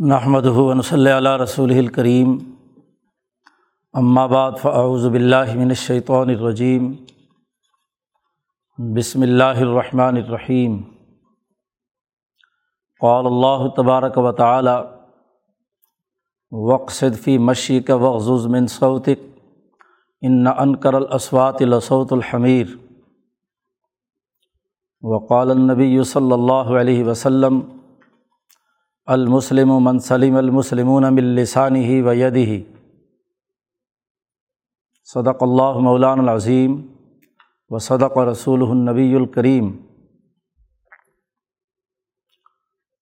نحمد ہُون صلی اللہ رسول الکریم بعد فاعوذ باللہ من الشیطان الرجیم بسم اللہ الرحمن الرحیم قال اللہ تبارک و تعالی وقصد فی مشی کا وغز من صوتک ان انکر الاسوات لصوت الحمیر وقال النبی صلی اللہ علیہ وسلم المسلم من سلم المسلمون من لسانه و یدہ صدق اللہ مولان العظیم و صدق رسول النبی الکریم.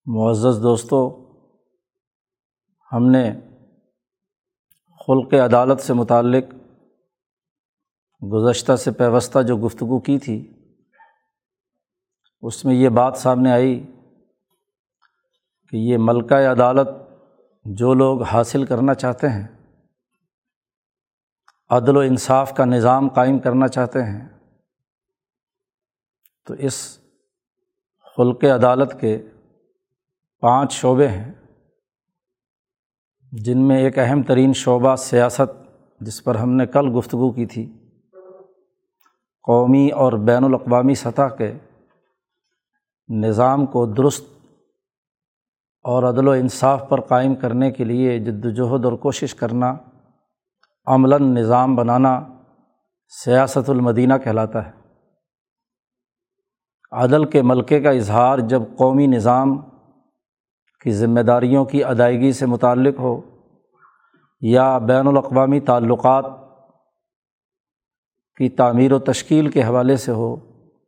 معزز دوستو، ہم نے خلق عدالت سے متعلق گزشتہ سے پیوستہ جو گفتگو کی تھی، اس میں یہ بات سامنے آئی کہ یہ ملکہ عدالت جو لوگ حاصل کرنا چاہتے ہیں، عدل و انصاف کا نظام قائم کرنا چاہتے ہیں، تو اس خلق عدالت کے پانچ شعبے ہیں، جن میں ایک اہم ترین شعبہ سیاست جس پر ہم نے کل گفتگو کی تھی، قومی اور بین الاقوامی سطح کے نظام کو درست اور عدل و انصاف پر قائم کرنے کے لیے جد وجہد اور کوشش کرنا، عملاً نظام بنانا سیاست المدینہ کہلاتا ہے۔ عدل کے ملکے کا اظہار جب قومی نظام کی ذمہ داریوں کی ادائیگی سے متعلق ہو یا بین الاقوامی تعلقات کی تعمیر و تشکیل کے حوالے سے ہو،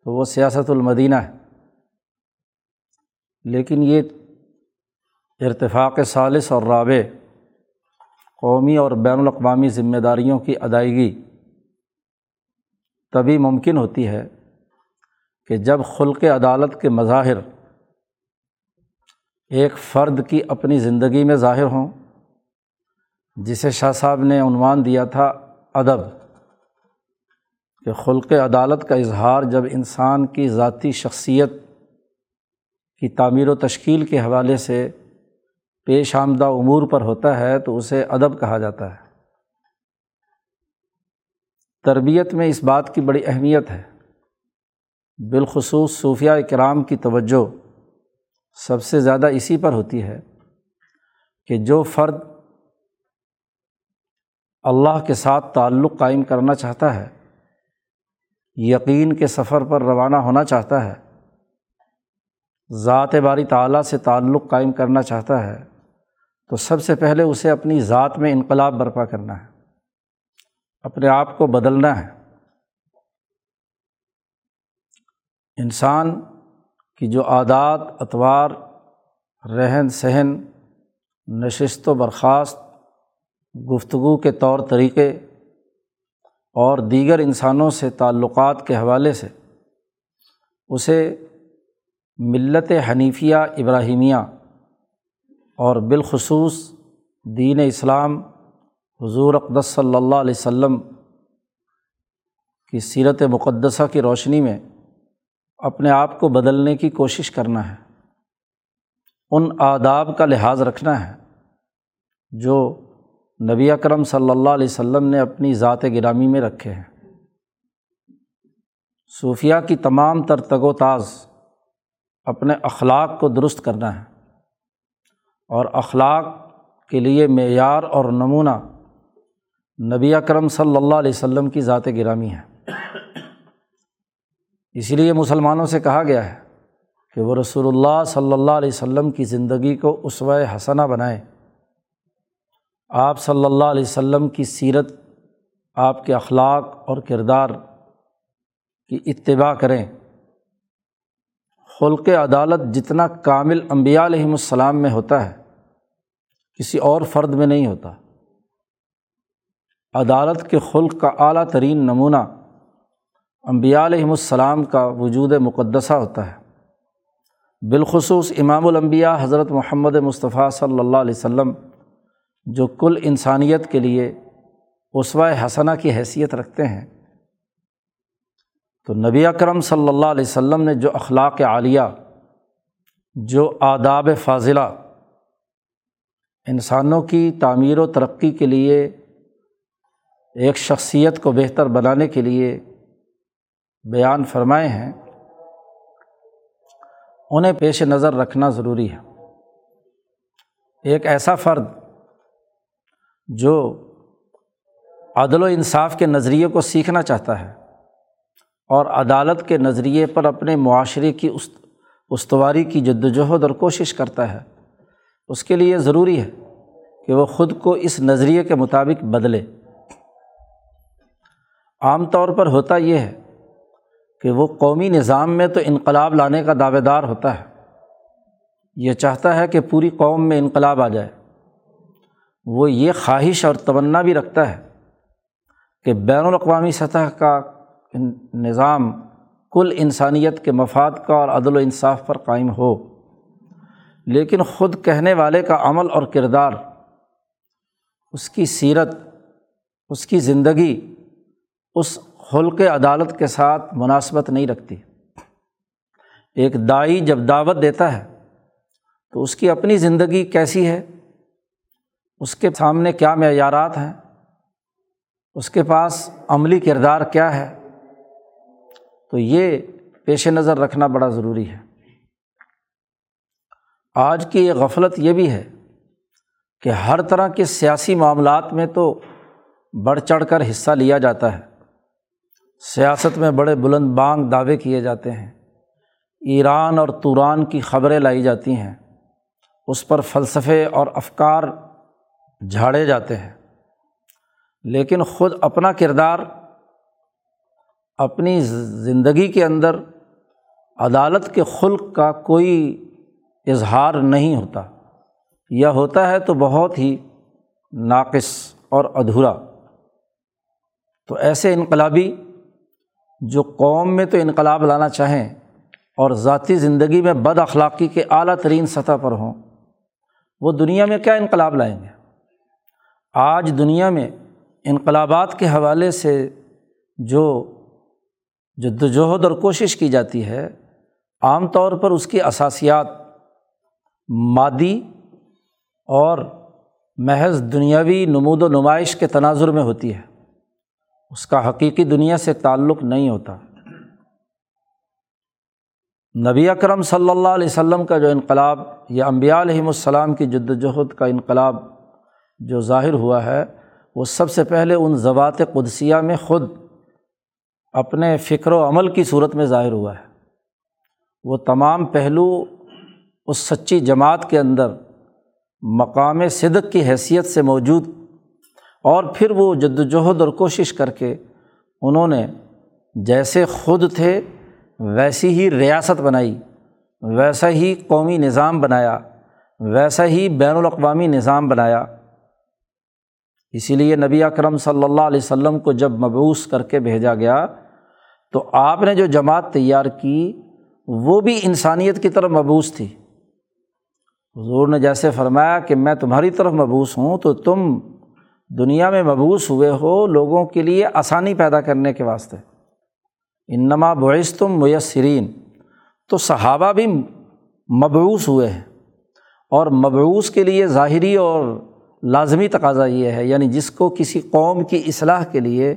تو وہ سیاست المدینہ ہے۔ لیکن یہ ارتفاق ثالث اور رابع قومی اور بین الاقوامی ذمہ داریوں کی ادائیگی تبھی ممکن ہوتی ہے کہ جب خلق عدالت کے مظاہر ایک فرد کی اپنی زندگی میں ظاہر ہوں، جسے شاہ صاحب نے عنوان دیا تھا ادب، کہ خلق عدالت کا اظہار جب انسان کی ذاتی شخصیت کی تعمیر و تشکیل کے حوالے سے پیش آمدہ امور پر ہوتا ہے تو اسے ادب کہا جاتا ہے۔ تربیت میں اس بات کی بڑی اہمیت ہے۔ بالخصوص صوفیہ اکرام کی توجہ سب سے زیادہ اسی پر ہوتی ہے کہ جو فرد اللہ کے ساتھ تعلق قائم کرنا چاہتا ہے، یقین کے سفر پر روانہ ہونا چاہتا ہے، ذات باری تعلیٰ سے تعلق قائم کرنا چاہتا ہے تو سب سے پہلے اسے اپنی ذات میں انقلاب برپا کرنا ہے۔ اپنے آپ کو بدلنا ہے۔ انسان کی جو عادات اطوار رہن سہن، نشست و برخاست، گفتگو کے طور طریقے اور دیگر انسانوں سے تعلقات کے حوالے سے، اسے ملت حنیفیہ ابراہیمیہ اور بالخصوص دین اسلام حضور اقدس صلی اللہ علیہ و کی سیرت مقدسہ کی روشنی میں اپنے آپ کو بدلنے کی کوشش کرنا ہے، ان آداب کا لحاظ رکھنا ہے جو نبی اکرم صلی اللہ علیہ و نے اپنی ذات گرامی میں رکھے ہیں۔ صوفیہ کی تمام تر تگ و تاز اپنے اخلاق کو درست کرنا ہے۔ اور اخلاق کے لیے معیار اور نمونہ نبی اکرم صلی اللہ علیہ و کی ذات گرامی ہے اسی لیے مسلمانوں سے کہا گیا ہے کہ وہ رسول اللہ صلی اللہ علیہ و کی زندگی کو اسوہ حسنہ بنائیں۔ آپ صلی اللہ علیہ و کی سیرت، آپ کے اخلاق اور کردار کی اتباع کریں۔ خلق عدالت جتنا کامل امبیا علیہم السلام میں ہوتا ہے کسی اور فرد میں نہیں ہوتا۔ عدالت کے خلق کا اعلیٰ ترین نمونہ امبیا علیہم السلام کا وجود مقدسہ ہوتا ہے۔ بالخصوص امام الانبیاء حضرت محمد مصطفیٰ صلی اللہ علیہ و جو کل انسانیت کے لیے اسوائے حسنہ کی حیثیت رکھتے ہیں۔ تو نبی اکرم صلی اللہ علیہ و نے جو اخلاق عالیہ، جو آداب فاضلہ انسانوں کی تعمیر و ترقی کے لیے، ایک شخصیت کو بہتر بنانے کے لیے بیان فرمائے ہیں۔ انہیں پیش نظر رکھنا ضروری ہے۔ ایک ایسا فرد جو عدل و انصاف کے نظریے کو سیکھنا چاہتا ہے اور عدالت کے نظریے پر اپنے معاشرے کی استواری کی جد وجہد اور کوشش کرتا ہے۔ اس کے لیے ضروری ہے کہ وہ خود کو اس نظریے کے مطابق بدلے۔ عام طور پر ہوتا یہ ہے کہ وہ قومی نظام میں تو انقلاب لانے کا دعوے دار ہوتا ہے۔ یہ چاہتا ہے کہ پوری قوم میں انقلاب آ جائے۔ وہ یہ خواہش اور تمنا بھی رکھتا ہے کہ بین الاقوامی سطح کا نظام کل انسانیت کے مفاد کا اور عدل و انصاف پر قائم ہو۔ لیکن خود کہنے والے کا عمل اور کردار، اس کی سیرت، اس کی زندگی، اس خلق عدالت کے ساتھ مناسبت نہیں رکھتی۔ ایک دائی جب دعوت دیتا ہے، تو اس کی اپنی زندگی کیسی ہے؟ اس کے سامنے کیا معیارات ہیں؟ اس کے پاس عملی کردار کیا ہے؟ تو یہ پیش نظر رکھنا بڑا ضروری ہے۔ آج کی یہ غفلت یہ بھی ہے کہ ہر طرح کے سیاسی معاملات میں تو بڑھ چڑھ کر حصہ لیا جاتا ہے۔ سیاست میں بڑے بلند بانگ دعوے کیے جاتے ہیں۔ ایران اور توران کی خبریں لائی جاتی ہیں۔ اس پر فلسفے اور افکار جھاڑے جاتے ہیں۔ لیکن خود اپنا کردار، اپنی زندگی کے اندر عدالت کے خلق کا کوئی اظہار نہیں ہوتا۔ یا ہوتا ہے تو بہت ہی ناقص اور ادھورا۔ تو ایسے انقلابی جو قوم میں تو انقلاب لانا چاہیں اور ذاتی زندگی میں بد اخلاقی کے اعلیٰ ترین سطح پر ہوں، وہ دنیا میں کیا انقلاب لائیں گے؟ آج دنیا میں انقلابات کے حوالے سے جو جد وجہد اور کوشش کی جاتی ہے، عام طور پر اس کی اثاسیات مادی اور محض دنیاوی نمود و نمائش کے تناظر میں ہوتی ہے۔ اس کا حقیقی دنیا سے تعلق نہیں ہوتا۔ نبی اکرم صلی اللہ علیہ وسلم کا جو انقلاب یا امبیا علیہم السلام کی جد وجہد کا انقلاب جو ظاہر ہوا ہے، وہ سب سے پہلے ان ضوات قدسیہ میں خود اپنے فکر و عمل کی صورت میں ظاہر ہوا ہے۔ وہ تمام پہلو اس سچی جماعت کے اندر مقام صدق کی حیثیت سے موجود اور پھر وہ جد وجہد اور کوشش کر کے انہوں نے جیسے خود تھے ویسی ہی ریاست بنائی، ویسا ہی قومی نظام بنایا، ویسا ہی بین الاقوامی نظام بنایا۔ اسی لیے نبی اکرم صلی اللہ علیہ وسلم کو جب مبوس کر کے بھیجا گیا تو آپ نے جو جماعت تیار کی وہ بھی انسانیت کی طرف مبوس تھی۔ حضور نے جیسے فرمایا کہ میں تمہاری طرف مبوس ہوں تو تم دنیا میں مبوس ہوئے ہو لوگوں کے لیے آسانی پیدا کرنے کے واسطے۔ انما بعث تم میسرین، تو صحابہ بھی مبعوث ہوئے ہیں۔ اور مبعوث کے لیے ظاہری اور لازمی تقاضا یہ ہے یعنی جس کو کسی قوم کی اصلاح کے لیے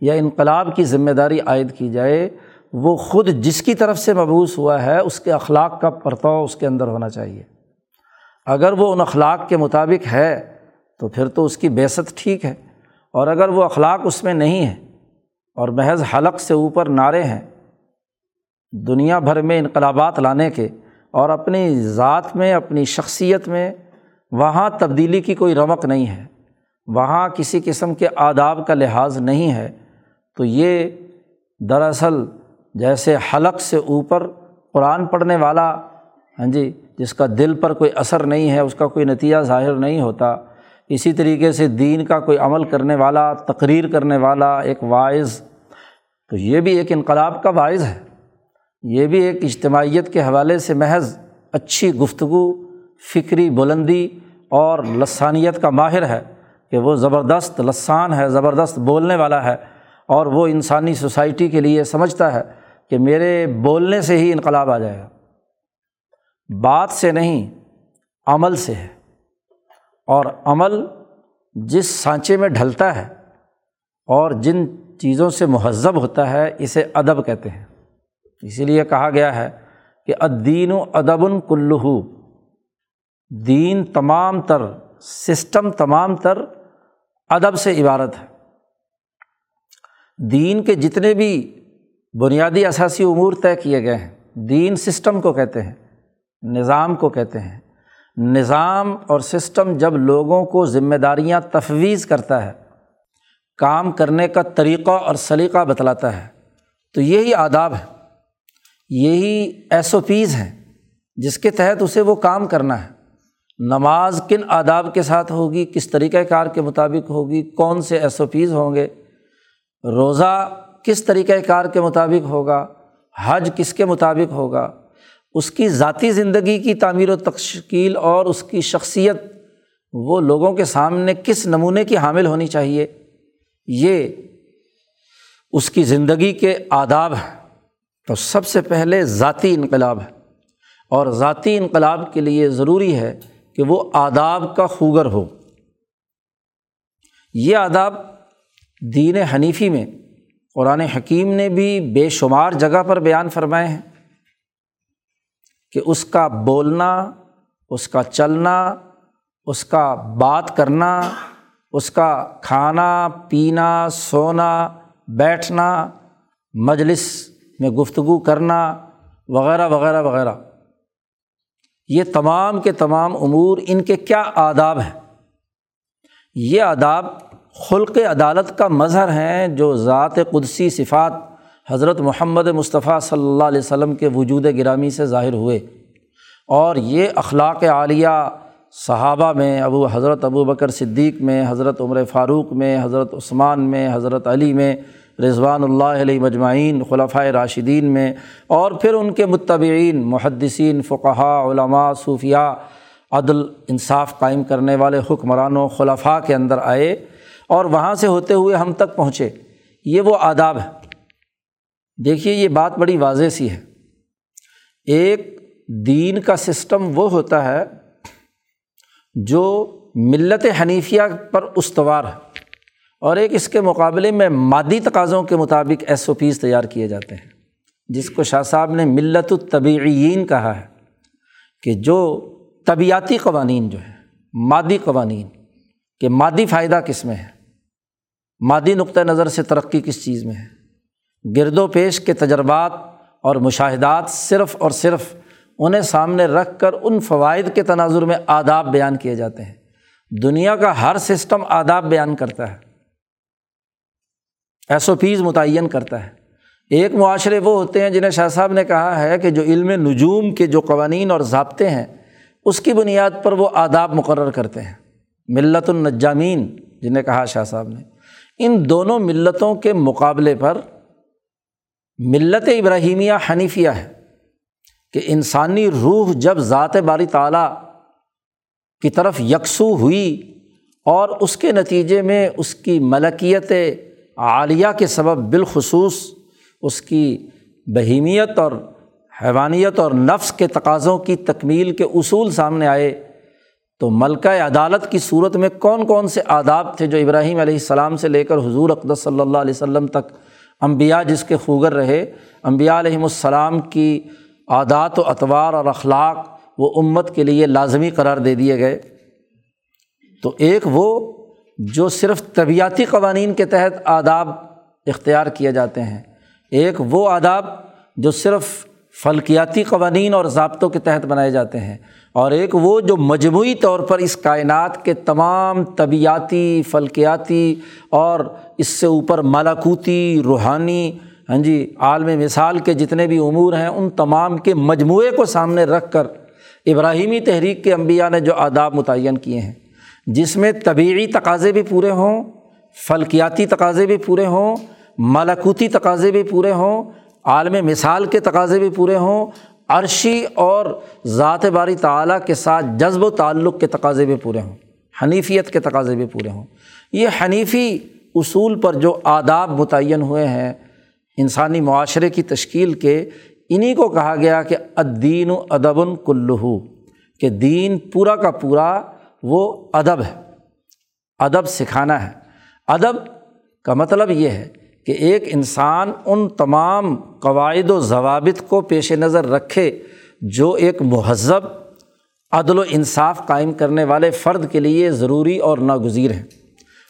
یا انقلاب کی ذمہ داری عائد کی جائے، وہ خود جس کی طرف سے مبوس ہوا ہے، اس کے اخلاق کا پرتاؤ اس کے اندر ہونا چاہیے۔ اگر وہ ان اخلاق کے مطابق ہے، تو پھر تو اس کی بیست ٹھیک ہے۔ اور اگر وہ اخلاق اس میں نہیں ہے اور محض حلق سے اوپر نعرے ہیں، دنیا بھر میں انقلابات لانے کے اور اپنی ذات میں، اپنی شخصیت میں وہاں تبدیلی کی کوئی رمق نہیں ہے، وہاں کسی قسم کے آداب کا لحاظ نہیں ہے، تو یہ دراصل جیسے حلق سے اوپر قرآن پڑھنے والا ہاں جی جس کا دل پر کوئی اثر نہیں ہے، اس کا کوئی نتیجہ ظاہر نہیں ہوتا۔ اسی طریقے سے دین کا کوئی عمل کرنے والا، تقریر کرنے والا ایک واعظ، تو یہ بھی ایک انقلاب کا باعث ہے۔ یہ بھی ایک اجتماعیت کے حوالے سے محض اچھی گفتگو، فکری بلندی اور لسانیت کا ماہر ہے کہ وہ زبردست لسان ہے، زبردست بولنے والا ہے اور وہ انسانی سوسائٹی کے لیے سمجھتا ہے کہ میرے بولنے سے ہی انقلاب آ جائے گا۔ بات سے نہیں، عمل سے ہے۔ اور عمل جس سانچے میں ڈھلتا ہے اور جن چیزوں سے مہذب ہوتا ہے، اسے ادب کہتے ہیں۔ اسی لیے کہا گیا ہے کہ ادین و ادب کلو دین تمام تر، سسٹم تمام تر ادب سے عبارت ہے۔ دین کے جتنے بھی بنیادی اثاثی امور طے کیے گئے ہیں، دین سسٹم کو کہتے ہیں۔ نظام کو کہتے ہیں۔ نظام اور سسٹم جب لوگوں کو ذمہ داریاں تفویض کرتا ہے، کام کرنے کا طریقہ اور سلیقہ بتلاتا ہے، تو یہی آداب ہے۔ یہی ایس او پیز ہیں جس کے تحت اسے وہ کام کرنا ہے۔ نماز کن آداب کے ساتھ ہوگی، کس طریقۂ کار کے مطابق ہوگی، کون سے ایس او پیز ہوں گے؟ روزہ کس طریقۂ کار کے مطابق ہوگا؟ حج کس کے مطابق ہوگا؟ اس کی ذاتی زندگی کی تعمیر و تشکیل اور اس کی شخصیت وہ لوگوں کے سامنے کس نمونے کی حامل ہونی چاہیے؟ یہ اس کی زندگی کے آداب ہیں۔ تو سب سے پہلے ذاتی انقلاب ہے۔ اور ذاتی انقلاب کے لیے ضروری ہے کہ وہ آداب کا خوگر ہو۔ یہ آداب دین حنیفی میں، قرآن حکیم نے بھی بے شمار جگہ پر بیان فرمائے ہیں۔ کہ اس کا بولنا، اس کا چلنا، اس کا بات کرنا، اس کا کھانا، پینا، سونا، بیٹھنا، مجلس میں گفتگو کرنا، وغیرہ وغیرہ وغیرہ۔ یہ تمام کے تمام امور ان کے کیا آداب ہیں؟ یہ آداب خلق عدالت کا مظہر ہیں جو ذات قدسی صفات حضرت محمد مصطفیٰ صلی اللہ علیہ وسلم کے وجود گرامی سے ظاہر ہوئے۔ اور یہ اخلاق عالیہ صحابہ میں، ابو حضرت ابو بکر صدیق میں، حضرت عمر فاروق میں، حضرت عثمان میں، حضرت علی میں، رضوان اللہ علیہ مجمعین خلفۂ راشدین میں، اور پھر ان کے متبعین، محدثین فقہ علماء صوفیہ عدل، انصاف قائم کرنے والے حکمرانوں، خلفاء کے اندر آئے اور وہاں سے ہوتے ہوئے ہم تک پہنچے۔ یہ وہ آداب ہے۔ دیکھیے یہ بات بڑی واضح سی ہے۔ ایک دین کا سسٹم وہ ہوتا ہے جو ملت حنیفیہ پر استوار ہے اور ایک اس کے مقابلے میں مادی تقاضوں کے مطابق ایس او پیز تیار کیے جاتے ہیں۔ جس کو شاہ صاحب نے ملت الطبعین کہا ہے کہ جو طبیعتی قوانین جو ہے مادی قوانین، کہ مادی فائدہ کس میں ہے؟ مادی نقطۂ نظر سے ترقی کس چیز میں ہے؟ گرد و پیش کے تجربات اور مشاہدات صرف اور صرف انہیں سامنے رکھ کر ان فوائد کے تناظر میں آداب بیان کیے جاتے ہیں۔ دنیا کا ہر سسٹم آداب بیان کرتا ہے۔ ایس او پیز متعین کرتا ہے۔ ایک معاشرے وہ ہوتے ہیں جنہیں شاہ صاحب نے کہا ہے کہ جو علم نجوم کے جو قوانین اور ضابطے ہیں، اس کی بنیاد پر وہ آداب مقرر کرتے ہیں۔ ملت النجامین، جنہیں کہا شاہ صاحب نے۔ ان دونوں ملتوں کے مقابلے پر ملت ابراہیمیہ حنیفیہ ہے کہ انسانی روح جب ذات باری تعلیٰ کی طرف یکسو ہوئی اور اس کے نتیجے میں اس کی ملکیت عالیہ کے سبب بالخصوص اس کی بہیمیت اور حیوانیت اور نفس کے تقاضوں کی تکمیل کے اصول سامنے آئے، تو ملکہ عدالت کی صورت میں کون کون سے آداب تھے جو ابراہیم علیہ السلام سے لے کر حضور اقدس صلی اللہ علیہ وسلم تک امبیا جس کے خوگر رہے امبیا علیہم السلام کی عادات و اطوار اور اخلاق وہ امت کے لیے لازمی قرار دے دیے گئے۔ تو ایک وہ جو صرف طبیعتی قوانین کے تحت آداب اختیار کیے جاتے ہیں۔ ایک وہ آداب جو صرف فلکیاتی قوانین اور ضابطوں کے تحت بنائے جاتے ہیں اور ایک وہ جو مجموعی طور پر اس کائنات کے تمام طبیعتی، فلکیاتی اور اس سے اوپر مالاکوتی روحانی ہاں جی عالم مثال کے جتنے بھی امور ہیں، ان تمام کے مجموعے کو سامنے رکھ کر ابراہیمی تحریک کے انبیاء نے جو آداب متعین کیے ہیں، جس میں طبعی تقاضے بھی پورے ہوں، فلکیاتی تقاضے بھی پورے ہوں، ملاکوتی تقاضے بھی پورے ہوں عالم مثال کے تقاضے بھی پورے ہوں، عرشی اور ذات باری تعلیٰ کے ساتھ جذب و تعلق کے تقاضے بھی پورے ہوں، حنیفیت کے تقاضے بھی پورے ہوں۔ یہ حنیفی اصول پر جو آداب متعین ہوئے ہیں، انسانی معاشرے کی تشکیل کے انہیں کو کہا گیا کہ ادین و ادب کلو کہ دین پورا کا پورا وہ ادب ہے، ادب سکھانا ہے۔ ادب کا مطلب یہ ہے کہ ایک انسان ان تمام قواعد و ضوابط کو پیش نظر رکھے جو ایک مہذب، عدل و انصاف قائم کرنے والے فرد کے لیے ضروری اور ناگزیر ہیں۔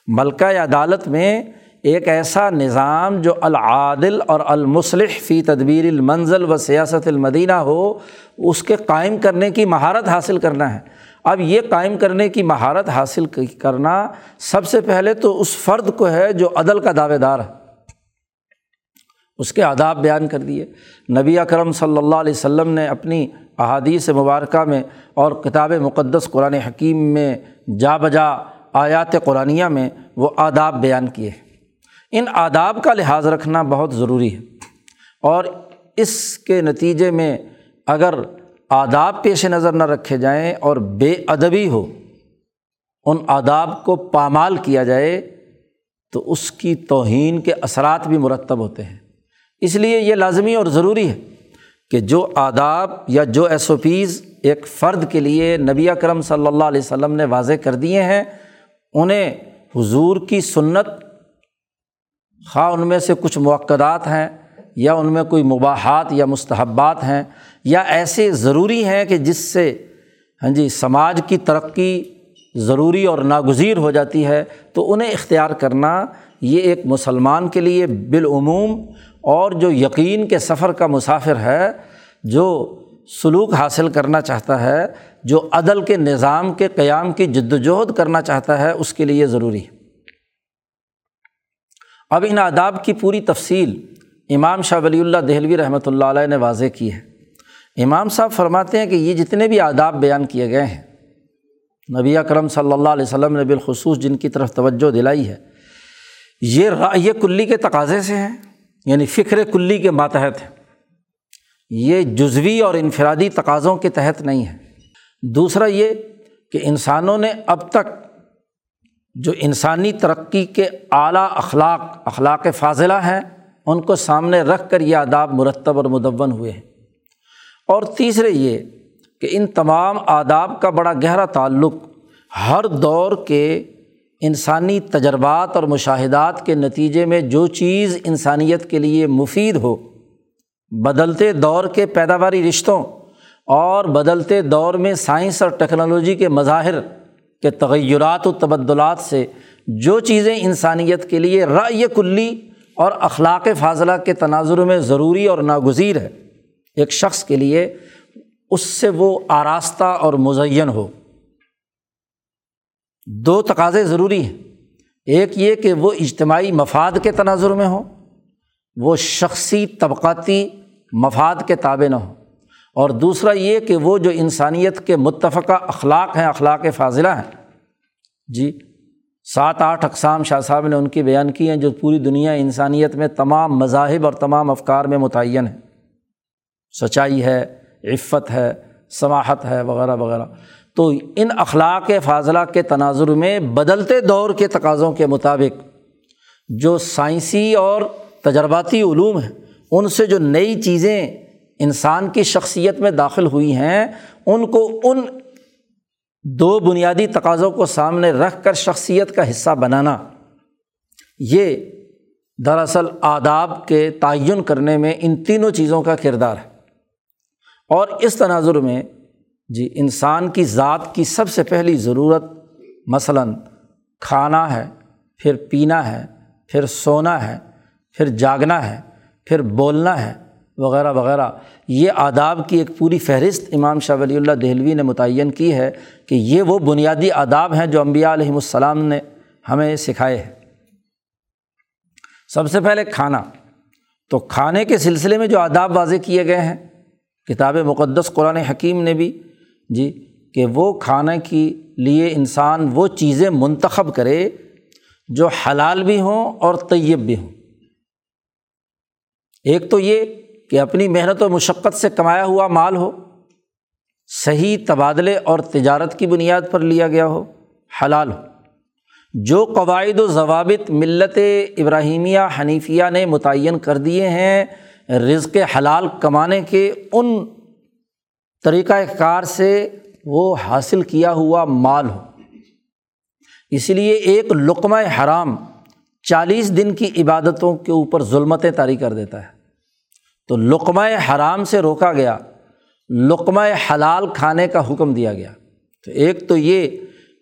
ملکہ عدالت میں ایک ایسا نظام جو العادل اور المصلح فی تدبیر المنزل و سیاست المدینہ ہو، اس کے قائم کرنے کی مہارت حاصل کرنا ہے۔ اب یہ قائم کرنے کی مہارت حاصل کرنا سب سے پہلے تو اس فرد کو ہے جو عدل کا دعوے دار ہے۔ اس کے آداب بیان کر دیے۔ نبی اکرم صلی اللہ علیہ وسلم نے اپنی احادیث مبارکہ میں اور کتاب مقدس قرآن حکیم میں جا بجا آیات قرآنیہ میں وہ آداب بیان کیے۔ ان آداب کا لحاظ رکھنا بہت ضروری ہے۔ اور اس کے نتیجے میں اگر آداب پیش نظر نہ رکھے جائیں اور بے ادبی ہو، ان آداب کو پامال کیا جائے تو اس کی توہین کے اثرات بھی مرتب ہوتے ہیں۔ اس لیے یہ لازمی اور ضروری ہے کہ جو آداب یا جو ایس او پیز ایک فرد کے لیے نبی کرم صلی اللہ علیہ وسلم نے واضح کر دیے ہیں، انہیں حضور کی سنت، خواہ ان میں سے کچھ موقعات ہیں یا ان میں کوئی مباحات یا مستحبات ہیں، یا ایسے ضروری ہیں کہ جس سے ہاں جی سماج کی ترقی ضروری اور ناگزیر ہو جاتی ہے، تو انہیں اختیار کرنا یہ ایک مسلمان کے لیے بالعموم اور جو یقین کے سفر کا مسافر ہے، جو سلوک حاصل کرنا چاہتا ہے، جو عدل کے نظام کے قیام کی جد وجہد کرنا چاہتا ہے، اس کے لیے ضروری ہے۔ اب ان آداب کی پوری تفصیل امام شاہ ولی اللہ دہلوی رحمۃ اللہ علیہ نے واضح کی ہے۔ امام صاحب فرماتے ہیں کہ یہ جتنے بھی آداب بیان کیے گئے ہیں، نبی اکرم صلی اللہ علیہ وسلم نے بالخصوص جن کی طرف توجہ دلائی ہے، یہ رائے کلی کے تقاضے سے ہیں۔ یعنی فکر کلی کے ماتحت ہیں۔ یہ جزوی اور انفرادی تقاضوں کے تحت نہیں ہے۔ دوسرا یہ کہ انسانوں نے اب تک جو انسانی ترقی کے اعلیٰ اخلاق اخلاق فاضلہ ہیں، ان کو سامنے رکھ کر یہ آداب مرتب اور مدون ہوئے ہیں۔ اور تیسرے یہ کہ ان تمام آداب کا بڑا گہرا تعلق ہر دور کے انسانی تجربات اور مشاہدات کے نتیجے میں جو چیز انسانیت کے لیے مفید ہو، بدلتے دور کے پیداواری رشتوں اور بدلتے دور میں سائنس اور ٹیکنالوجی کے مظاہر کے تغیرات و تبدلات سے جو چیزیں انسانیت کے لیے رائے کلی اور اخلاق فاضلہ کے تناظر میں ضروری اور ناگزیر ہے، ایک شخص کے لیے اس سے وہ آراستہ اور مزین ہو۔ دو تقاضے ضروری ہیں۔ ایک یہ کہ وہ اجتماعی مفاد کے تناظر میں ہوں وہ شخصی طبقاتی مفاد کے تابع نہ ہوں اور دوسرا یہ کہ وہ جو انسانیت کے متفقہ اخلاق ہیں، اخلاق فاضلہ ہیں۔ جی سات آٹھ اقسام شاہ صاحب نے ان کی بیان کی ہیں جو پوری دنیا انسانیت میں تمام مذاہب اور تمام افکار میں متعین ہیں۔ سچائی ہے، عفت ہے، سماحت ہے، وغیرہ وغیرہ۔ تو ان اخلاق فاضلہ کے تناظر میں بدلتے دور کے تقاضوں کے مطابق جو سائنسی اور تجرباتی علوم ہیں، ان سے جو نئی چیزیں انسان کی شخصیت میں داخل ہوئی ہیں، ان کو ان دو بنیادی تقاضوں کو سامنے رکھ کر شخصیت کا حصہ بنانا، یہ دراصل آداب کے تعین کرنے میں ان تینوں چیزوں کا کردار ہے۔ اور اس تناظر میں جی انسان کی ذات کی سب سے پہلی ضرورت مثلاً کھانا ہے، پھر پینا ہے، پھر سونا ہے، پھر جاگنا ہے، پھر بولنا ہے، وغیرہ وغیرہ۔ یہ آداب کی ایک پوری فہرست امام شاہ ولی اللہ دہلوی نے متعین کی ہے کہ یہ وہ بنیادی آداب ہیں جو امبیا علیہم السلام نے ہمیں سکھائے ہیں۔ سب سے پہلے کھانا۔ تو کھانے کے سلسلے میں جو آداب واضح کیے گئے ہیں، کتاب مقدس قرآن حکیم نے بھی جی کہ وہ کھانے کی لیے انسان وہ چیزیں منتخب کرے جو حلال بھی ہوں اور طیب بھی ہوں۔ ایک تو یہ کہ اپنی محنت و مشقت سے کمایا ہوا مال ہو، صحیح تبادلے اور تجارت کی بنیاد پر لیا گیا ہو، حلال ہو۔ جو قواعد و ضوابط ملت ابراہیمیہ حنیفیہ نے متعین کر دیے ہیں رزق حلال کمانے کے، ان طریقۂ کار سے وہ حاصل کیا ہوا مال ہو۔ اس لیے ایک لقمہ حرام چالیس دن کی عبادتوں کے اوپر ظلمتیں طاری کر دیتا ہے۔ تو لقمہ حرام سے روکا گیا، لقمہ حلال کھانے کا حکم دیا گیا۔ تو ایک تو یہ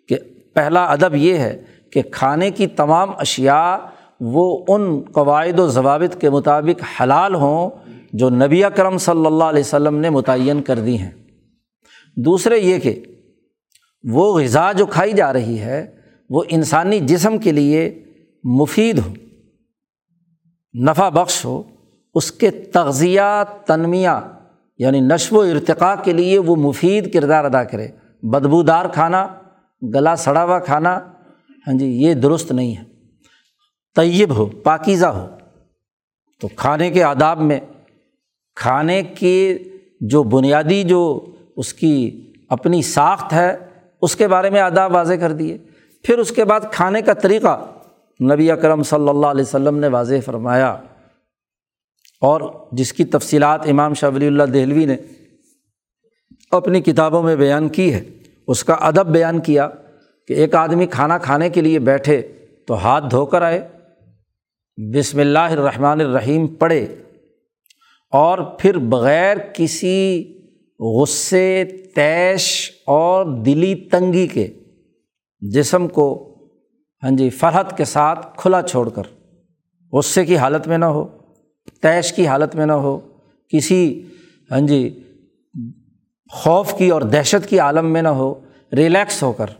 کہ پہلا ادب یہ ہے کہ کھانے کی تمام اشیاء وہ ان قواعد و ضوابط کے مطابق حلال ہوں جو نبی کرم صلی اللہ علیہ وسلم نے متعین کر دی ہیں۔ دوسرے یہ کہ وہ غذا جو کھائی جا رہی ہے، وہ انسانی جسم کے لیے مفید ہو، نفع بخش ہو، اس کے تغذیہ، تنمیہ یعنی نشو و ارتقاء کے لیے وہ مفید کردار ادا کرے۔ بدبودار کھانا، گلا سڑا ہوا کھانا ہاں جی یہ درست نہیں ہے۔ طیب ہو، پاکیزہ ہو۔ تو کھانے کے آداب میں کھانے کے جو بنیادی جو اس کی اپنی ساخت ہے، اس کے بارے میں آداب واضح کر دیے۔ پھر اس کے بعد کھانے کا طریقہ نبی اکرم صلی اللہ علیہ وسلم نے واضح فرمایا۔ اور جس کی تفصیلات امام شاہ ولی اللہ دہلوی نے اپنی کتابوں میں بیان کی ہے، اس کا ادب بیان کیا کہ ایک آدمی کھانا کھانے کے لیے بیٹھے تو ہاتھ دھو کر آئے، بسم اللہ الرحمن الرحیم پڑھے۔ اور پھر بغیر کسی غصے، تیش اور دلی تنگی کے جسم کو ہاں جی فرحت کے ساتھ کھلا چھوڑ کر، غصے کی حالت میں نہ ہو، تیش کی حالت میں نہ ہو، کسی ہاں جی خوف کی اور دہشت کی عالم میں نہ ہو، ریلیکس ہو کر،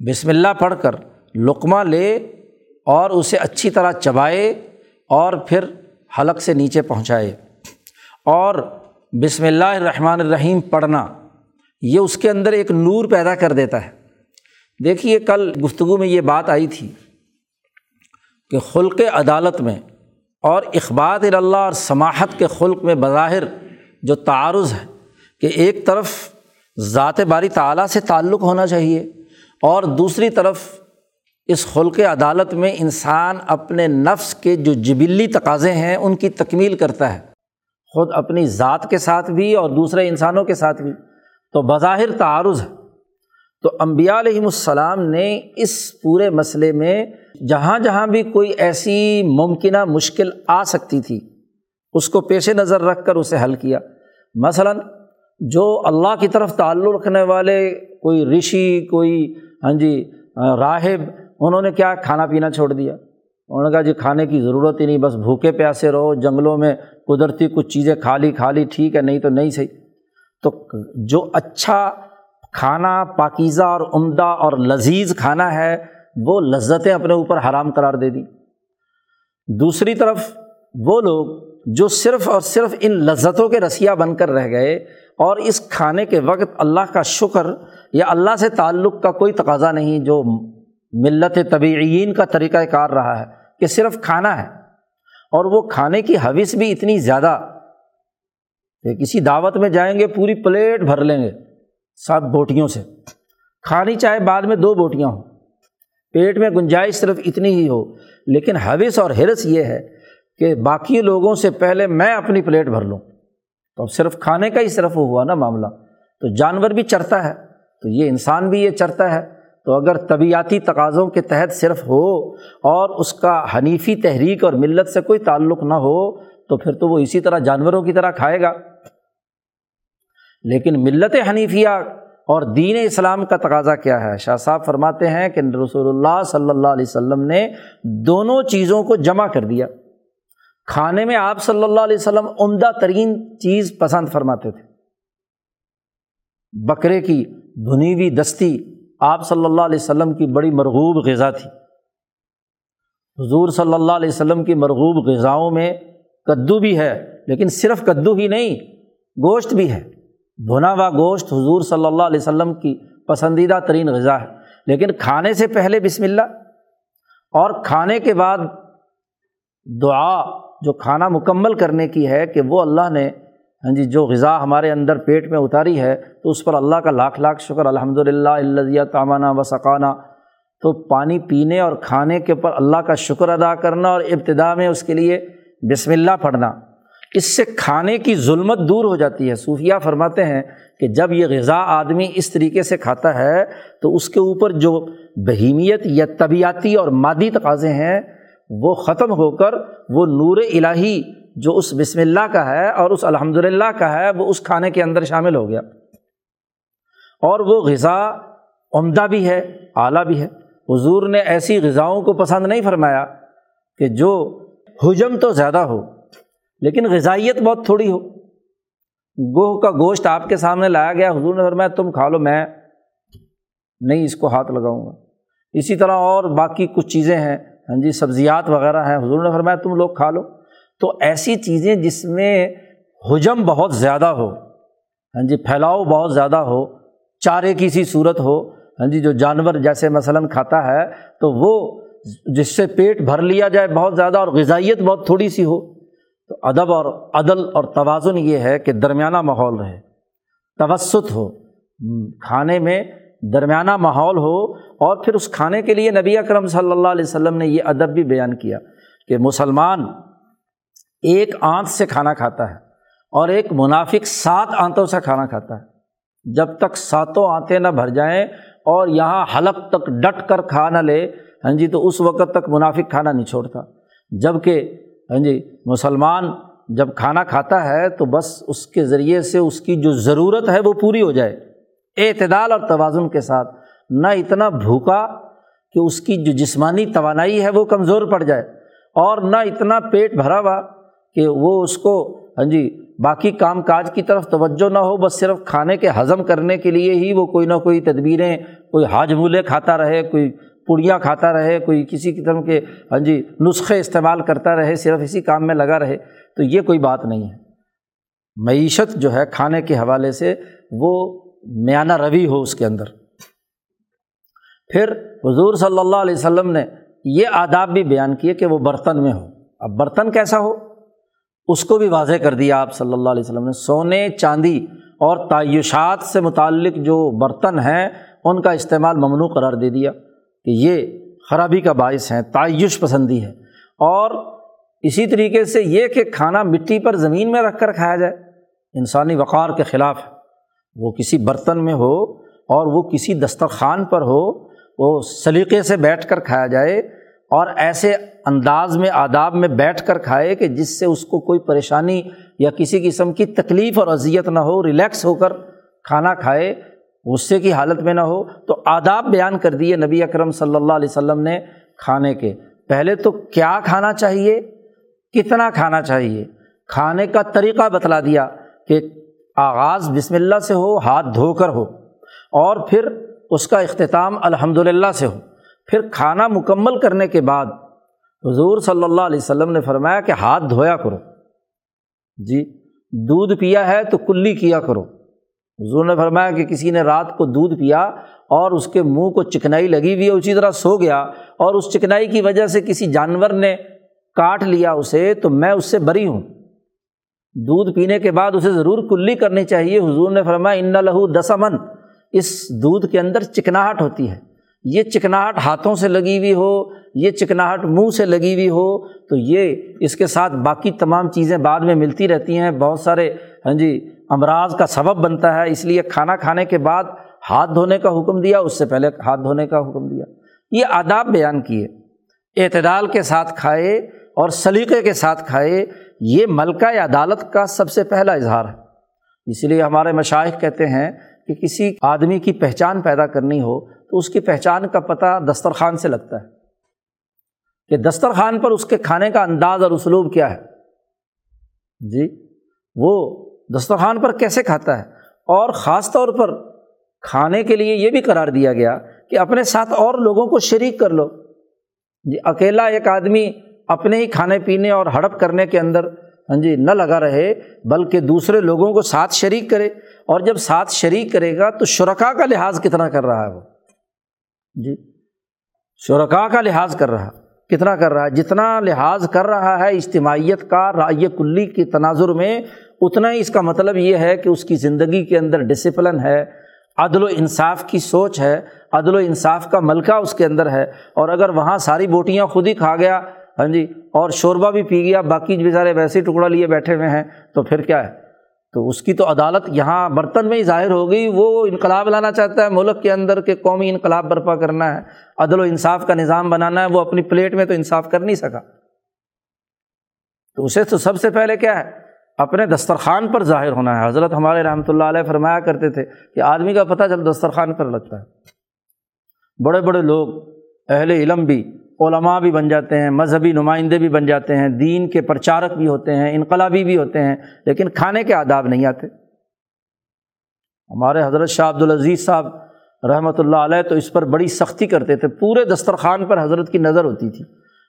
بسم اللہ پڑھ کر لقمہ لے اور اسے اچھی طرح چبائے اور پھر حلق سے نیچے پہنچائے۔ اور بسم اللہ الرحمن الرحیم پڑھنا، یہ اس کے اندر ایک نور پیدا کر دیتا ہے۔ دیکھیے، کل گفتگو میں یہ بات آئی تھی کہ خلق عدالت میں اور اخبات اللہ اور سماحت کے خلق میں بظاہر جو تعارض ہے کہ ایک طرف ذات باری تعلیٰ سے تعلق ہونا چاہیے اور دوسری طرف اس خلق عدالت میں انسان اپنے نفس کے جو جبلی تقاضے ہیں، ان کی تکمیل کرتا ہے۔ خود اپنی ذات کے ساتھ بھی اور دوسرے انسانوں کے ساتھ بھی۔ تو بظاہر تعارض ہے۔ تو امبیا علیہم السلام نے اس پورے مسئلے میں جہاں جہاں بھی کوئی ایسی ممکنہ مشکل آ سکتی تھی، اس کو پیش نظر رکھ کر اسے حل کیا۔ مثلاً جو اللہ کی طرف تعلق رکھنے والے، کوئی رشی، کوئی ہاں جی راہب انہوں نے کیا کھانا پینا چھوڑ دیا؟ انہوں نے کہا جی کھانے کی ضرورت ہی نہیں، بس بھوکے پیاسے رہو، جنگلوں میں قدرتی کچھ چیزیں کھا لی کھا لی ٹھیک ہے، نہیں تو نہیں صحیح۔ تو جو اچھا کھانا، پاکیزہ اور عمدہ اور لذیذ کھانا ہے، وہ لذتیں اپنے اوپر حرام قرار دے دی۔ دوسری طرف وہ لوگ جو صرف اور صرف ان لذتوں کے رسیہ بن کر رہ گئے اور اس کھانے کے وقت اللہ کا شکر یا اللہ سے تعلق کا کوئی تقاضا نہیں، جو ملت طبعین کا طریقۂ کار رہا ہے کہ صرف کھانا ہے اور وہ کھانے کی حوث بھی اتنی زیادہ کہ کسی دعوت میں جائیں گے، پوری پلیٹ بھر لیں گے سات بوٹیوں سے۔ کھانی چاہے بعد میں دو بوٹیاں ہوں۔ پیٹ میں گنجائش صرف اتنی ہی ہو، لیکن حوث اور حرص یہ ہے کہ باقی لوگوں سے پہلے میں اپنی پلیٹ بھر لوں۔ تو اب صرف کھانے کا ہی صرف ہوا نا معاملہ۔ تو جانور بھی چرتا ہے، تو یہ انسان بھی یہ چرتا ہے۔ تو اگر طبیعتی تقاضوں کے تحت صرف ہو اور اس کا حنیفی تحریک اور ملت سے کوئی تعلق نہ ہو، تو پھر تو وہ اسی طرح جانوروں کی طرح کھائے گا۔ لیکن ملت حنیفیہ اور دین اسلام کا تقاضا کیا ہے؟ شاہ صاحب فرماتے ہیں کہ رسول اللہ صلی اللہ علیہ وسلم نے دونوں چیزوں کو جمع کر دیا۔ کھانے میں آپ صلی اللہ علیہ وسلم عمدہ ترین چیز پسند فرماتے تھے۔ بکرے کی بھنی ہوئی دستی آپ صلی اللہ علیہ وسلم کی بڑی مرغوب غذا تھی۔ حضور صلی اللہ علیہ وسلم کی مرغوب غذاؤں میں کدو بھی ہے، لیکن صرف کدو ہی نہیں، گوشت بھی ہے۔ بھنا ہوا گوشت حضور صلی اللہ علیہ وسلم کی پسندیدہ ترین غذا ہے۔ لیکن کھانے سے پہلے بسم اللہ۔ اور کھانے کے بعد دعا جو کھانا مکمل کرنے کی ہے کہ وہ اللہ نے ہاں جی جو غذا ہمارے اندر پیٹ میں اتاری ہے، تو اس پر اللہ کا لاکھ لاکھ شکر الحمد للہ اللہ تامانہ و سقانہ تو پانی پینے اور کھانے کے اوپر اللہ کا شکر ادا کرنا اور ابتدا میں اس کے لیے بسم اللہ پڑھنا۔ اس سے کھانے کی ظلمت دور ہو جاتی ہے۔ صوفیہ فرماتے ہیں کہ جب یہ غذا آدمی اس طریقے سے کھاتا ہے، تو اس کے اوپر جو بہیمیت یا طبیعتی اور مادی تقاضے ہیں، وہ ختم ہو کر وہ نور الہی جو اس بسم اللہ کا ہے اور اس الحمد للہ کا ہے، وہ اس کھانے کے اندر شامل ہو گیا۔ اور وہ غذا عمدہ بھی ہے، اعلیٰ بھی ہے۔ حضور نے ایسی غذاؤں کو پسند نہیں فرمایا کہ جو حجم تو زیادہ ہو، لیکن غذائیت بہت تھوڑی ہو۔ گوہ کا گوشت آپ کے سامنے لایا گیا، حضور نے فرمایا، تم کھا لو، میں نہیں اس کو ہاتھ لگاؤں گا۔ اسی طرح اور باقی کچھ چیزیں ہیں۔ ہاں جی سبزیات وغیرہ ہیں۔ حضور نے فرمایا، تم لوگ کھا لو۔ تو ایسی چیزیں جس میں حجم بہت زیادہ ہو ہاں جی پھیلاؤ بہت زیادہ ہو، چارے کی سی صورت ہو ہاں جی جو جانور جیسے مثلاً کھاتا ہے، تو وہ جس سے پیٹ بھر لیا جائے بہت زیادہ اور غذائیت بہت تھوڑی سی ہو۔ تو ادب اور عدل اور توازن یہ ہے کہ درمیانہ ماحول رہے، توسط ہو کھانے میں درمیانہ ماحول ہو۔ اور پھر اس کھانے کے لیے نبی اکرم صلی اللہ علیہ وسلم نے یہ ادب بھی بیان کیا کہ مسلمان ایک آنت سے کھانا کھاتا ہے اور ایک منافق سات آنتوں سے کھانا کھاتا ہے۔ جب تک ساتوں آنتیں نہ بھر جائیں اور یہاں حلق تک ڈٹ کر کھا نہ لے ہاں جی تو اس وقت تک منافق کھانا نہیں چھوڑتا۔ جبکہ ہاں جی مسلمان جب کھانا کھاتا ہے تو بس اس کے ذریعے سے اس کی جو ضرورت ہے وہ پوری ہو جائے۔ اعتدال اور توازن کے ساتھ نہ اتنا بھوکا کہ اس کی جو جسمانی توانائی ہے وہ کمزور پڑ جائے اور نہ اتنا پیٹ بھرا ہوا کہ وہ اس کو ہاں جی باقی کام کاج کی طرف توجہ نہ ہو، بس صرف کھانے کے ہضم کرنے کے لیے ہی وہ کوئی نہ کوئی تدبیریں، کوئی حاج مولے کھاتا رہے، کوئی پڑیاں کھاتا رہے، کوئی کسی قسم کے ہاں جی نسخے استعمال کرتا رہے، صرف اسی کام میں لگا رہے، تو یہ کوئی بات نہیں ہے۔ معیشت جو ہے کھانے کے حوالے سے وہ میانہ روی ہو اس کے اندر۔ پھر حضور صلی اللہ علیہ وسلم نے یہ آداب بھی بیان کیے کہ وہ برتن میں ہو۔ اب برتن کیسا ہو؟ اس کو بھی واضح کر دیا آپ صلی اللہ علیہ وسلم نے۔ سونے، چاندی اور تعیشات سے متعلق جو برتن ہیں، ان کا استعمال ممنوع قرار دے دیا کہ یہ خرابی کا باعث ہے تعیش پسندی ہے۔ اور اسی طریقے سے یہ کہ کھانا مٹی پر زمین میں رکھ کر کھایا جائے، انسانی وقار کے خلاف ہے۔ وہ کسی برتن میں ہو اور وہ کسی دسترخوان پر ہو، وہ سلیقے سے بیٹھ کر کھایا جائے اور ایسے انداز میں، آداب میں بیٹھ کر کھائے کہ جس سے اس کو کوئی پریشانی یا کسی قسم کی تکلیف اور اذیت نہ ہو، ریلیکس ہو کر کھانا کھائے، غصے کی حالت میں نہ ہو۔ تو آداب بیان کر دیے نبی اکرم صلی اللہ علیہ وسلم نے کھانے کے۔ پہلے تو کیا کھانا چاہیے؟ کتنا کھانا چاہیے؟ کھانے کا طریقہ بتلا دیا کہ آغاز بسم اللہ سے ہو، ہاتھ دھو کر ہو اور پھر اس کا اختتام الحمد للہ سے ہو۔ پھر کھانا مکمل کرنے کے بعد حضور صلی اللہ علیہ وسلم نے فرمایا کہ ہاتھ دھویا کرو۔ جی دودھ پیا ہے تو کلی کیا کرو۔ حضور نے فرمایا کہ کسی نے رات کو دودھ پیا اور اس کے منہ کو چکنائی لگی ہوئی ہے، اسی طرح سو گیا اور اس چکنائی کی وجہ سے کسی جانور نے کاٹ لیا اسے، تو میں اس سے بری ہوں۔ دودھ پینے کے بعد اسے ضرور کلی کرنی چاہیے۔ حضور نے فرمایا، ان لہو دسمن اس دودھ کے اندر چکناہٹ ہوتی ہے۔ یہ چکناہٹ ہاتھوں سے لگی ہوئی ہو، یہ چکناہٹ منہ سے لگی ہوئی ہو، تو یہ اس کے ساتھ باقی تمام چیزیں بعد میں ملتی رہتی ہیں۔ بہت سارے ہاں جی امراض کا سبب بنتا ہے۔ اس لیے کھانا کھانے کے بعد ہاتھ دھونے کا حکم دیا، اس سے پہلے ہاتھ دھونے کا حکم دیا۔ یہ آداب بیان کیے، اعتدال کے ساتھ کھائے اور سلیقے کے ساتھ کھائے، یہ ملکہ عدالت کا سب سے پہلا اظہار ہے۔ اس لیے ہمارے مشائق کہتے ہیں کہ کسی آدمی کی پہچان پیدا کرنی ہو تو اس کی پہچان کا پتہ دسترخوان سے لگتا ہے کہ دسترخوان پر اس کے کھانے کا انداز اور اسلوب کیا ہے۔ جی وہ دسترخوان پر کیسے کھاتا ہے؟ اور خاص طور پر کھانے کے لیے یہ بھی قرار دیا گیا کہ اپنے ساتھ اور لوگوں کو شریک کر لو۔ جی اکیلا ایک آدمی اپنے ہی کھانے پینے اور ہڑپ کرنے کے اندر ہاں جی نہ لگا رہے، بلکہ دوسرے لوگوں کو ساتھ شریک کرے۔ اور جب ساتھ شریک کرے گا تو شرکا کا لحاظ کتنا کر رہا ہے وہ؟ جی۔ شرکا کا لحاظ کر رہا۔ کتنا کر رہا؟ ہے جتنا لحاظ کر رہا ہے اجتماعیت کا رائے کلی کی تناظر میں، اتنا ہی اس کا مطلب یہ ہے کہ اس کی زندگی کے اندر ڈسپلن ہے، عدل و انصاف کی سوچ ہے، عدل و انصاف کا ملکہ اس کے اندر ہے۔ اور اگر وہاں ساری بوٹیاں خود ہی کھا گیا ہاں جی اور شوربہ بھی پی گیا، باقی بیچارے ویسے ٹکڑا لیے بیٹھے ہوئے ہیں، تو پھر کیا ہے؟ تو اس کی تو عدالت یہاں برتن میں ہی ظاہر ہو گئی، وہ انقلاب لانا چاہتا ہے، ملک کے اندر کہ قومی انقلاب برپا کرنا ہے، عدل و انصاف کا نظام بنانا ہے، وہ اپنی پلیٹ میں تو انصاف کر نہیں سکا۔ تو اسے تو سب سے پہلے کیا ہے؟ اپنے دسترخوان پر ظاہر ہونا ہے۔ حضرت ہمارے رحمۃ اللہ علیہ فرمایا کرتے تھے کہ آدمی کا پتہ جب دسترخوان پر لگتا ہے، بڑے بڑے لوگ، اہل علم بھی علماء بھی بن جاتے ہیں، مذہبی نمائندے بھی بن جاتے ہیں، دین کے پرچارک بھی ہوتے ہیں، انقلابی بھی ہوتے ہیں، لیکن کھانے کے آداب نہیں آتے۔ ہمارے حضرت شاہ عبد العزیز صاحب رحمۃ اللہ علیہ تو اس پر بڑی سختی کرتے تھے۔ پورے دسترخوان پر حضرت کی نظر ہوتی تھی۔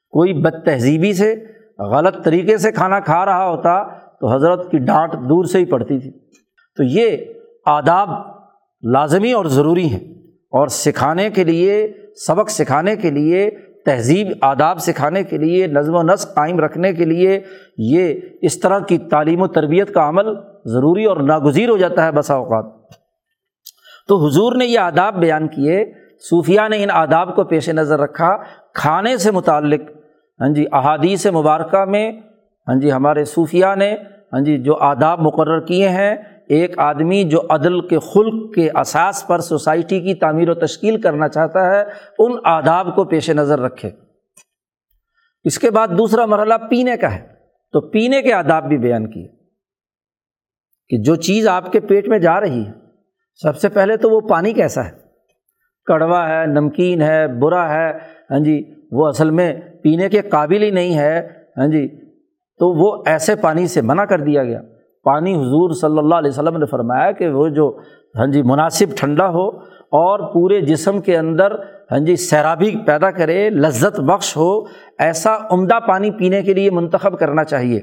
کوئی بد تہذیبی سے، غلط طریقے سے کھانا کھا رہا ہوتا تو حضرت کی ڈانٹ دور سے ہی پڑتی تھی۔ تو یہ آداب لازمی اور ضروری ہیں اور سکھانے کے لیے، سبق سکھانے کے لیے تہذیب، آداب سکھانے کے لیے، نظم و نسق قائم رکھنے کے لیے یہ اس طرح کی تعلیم و تربیت کا عمل ضروری اور ناگزیر ہو جاتا ہے بسا اوقات۔ تو حضور نے یہ آداب بیان کیے صوفیہ نے ان آداب کو پیش نظر رکھا، کھانے سے متعلق۔ ہاں جی احادیث مبارکہ میں ہاں جی ہمارے صوفیہ نے ہاں جی جو آداب مقرر کیے ہیں ایک آدمی جو عدل کے خلق کے اساس پر سوسائٹی کی تعمیر و تشکیل کرنا چاہتا ہے، ان آداب کو پیش نظر رکھے۔ اس کے بعد دوسرا مرحلہ پینے کا ہے۔ تو پینے کے آداب بھی بیان کیے۔ کہ جو چیز آپ کے پیٹ میں جا رہی ہے، سب سے پہلے تو وہ پانی کیسا ہے؟ کڑوا ہے، نمکین ہے، برا ہے ہاں جی وہ اصل میں پینے کے قابل ہی نہیں ہے ہاں جی تو وہ ایسے پانی سے منع کر دیا گیا۔ پانی حضور صلی اللہ علیہ وسلم نے فرمایا کہ وہ جو ہاں جی مناسب ٹھنڈا ہو اور پورے جسم کے اندر ہاں جی سیرابی پیدا کرے، لذت بخش ہو، ایسا عمدہ پانی پینے کے لیے منتخب کرنا چاہیے۔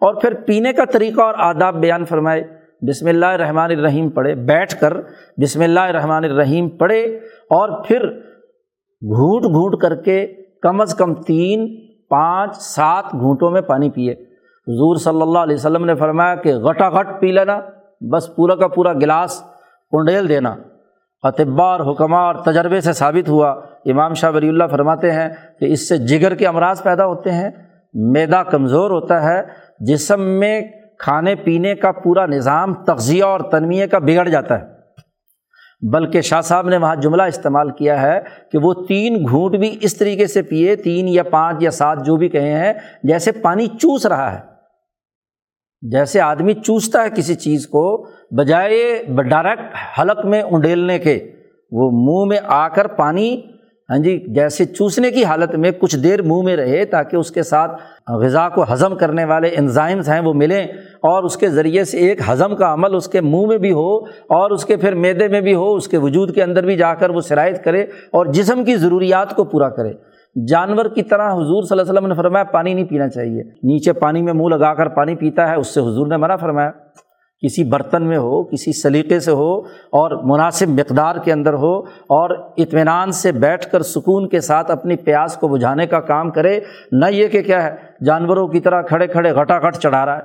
اور پھر پینے کا طریقہ اور آداب بیان فرمائے۔ بسم اللہ الرحمٰن الرحیم پڑھے، بیٹھ کر بسم اللہ الرحمٰن الرحیم پڑھے اور پھر گھونٹ گھونٹ کر کے کم از کم تین، پانچ، سات گھونٹوں میں پانی پیے۔ حضور صلی اللہ علیہ وسلم نے فرمایا کہ گٹا گٹ پی لینا، بس پورا کا پورا گلاس کنڈیل دینا۔ اطبا اور حکمہ اور تجربے سے ثابت ہوا۔ امام شاہ ولی اللہ فرماتے ہیں کہ اس سے جگر کے امراض پیدا ہوتے ہیں، میدا کمزور ہوتا ہے، جسم میں کھانے پینے کا پورا نظام تغذیہ اور تنمیے کا بگڑ جاتا ہے۔ بلکہ شاہ صاحب نے وہاں جملہ استعمال کیا ہے کہ وہ تین گھونٹ بھی اس طریقے سے پیے، تین یا پانچ یا سات جو بھی کہے ہیں، جیسے پانی چوس رہا ہے۔ جیسے آدمی چوستا ہے کسی چیز کو، بجائے ڈائریکٹ حلق میں انڈیلنے کے، وہ منہ میں آ کر پانی ہاں جی جیسے چوسنے کی حالت میں کچھ دیر منہ میں رہے تاکہ اس کے ساتھ غذا کو ہضم کرنے والے انزائمس ہیں وہ ملیں اور اس کے ذریعے سے ایک ہضم کا عمل اس کے منہ میں بھی ہو اور اس کے پھر میدے میں بھی ہو، اس کے وجود کے اندر بھی جا کر وہ شرائط کرے اور جسم کی ضروریات کو پورا کرے۔ جانور کی طرح حضور صلی اللہ علیہ وسلم نے فرمایا پانی نہیں پینا چاہیے۔ نیچے پانی میں منہ لگا کر پانی پیتا ہے، اس سے حضور نے منع فرمایا۔ کسی برتن میں ہو، کسی سلیقے سے ہو، اور مناسب مقدار کے اندر ہو، اور اطمینان سے بیٹھ کر سکون کے ساتھ اپنی پیاس کو بجھانے کا کام کرے۔ نہ یہ کہ کیا ہے، جانوروں کی طرح کھڑے کھڑے گھٹا گھٹ چڑھا رہا ہے۔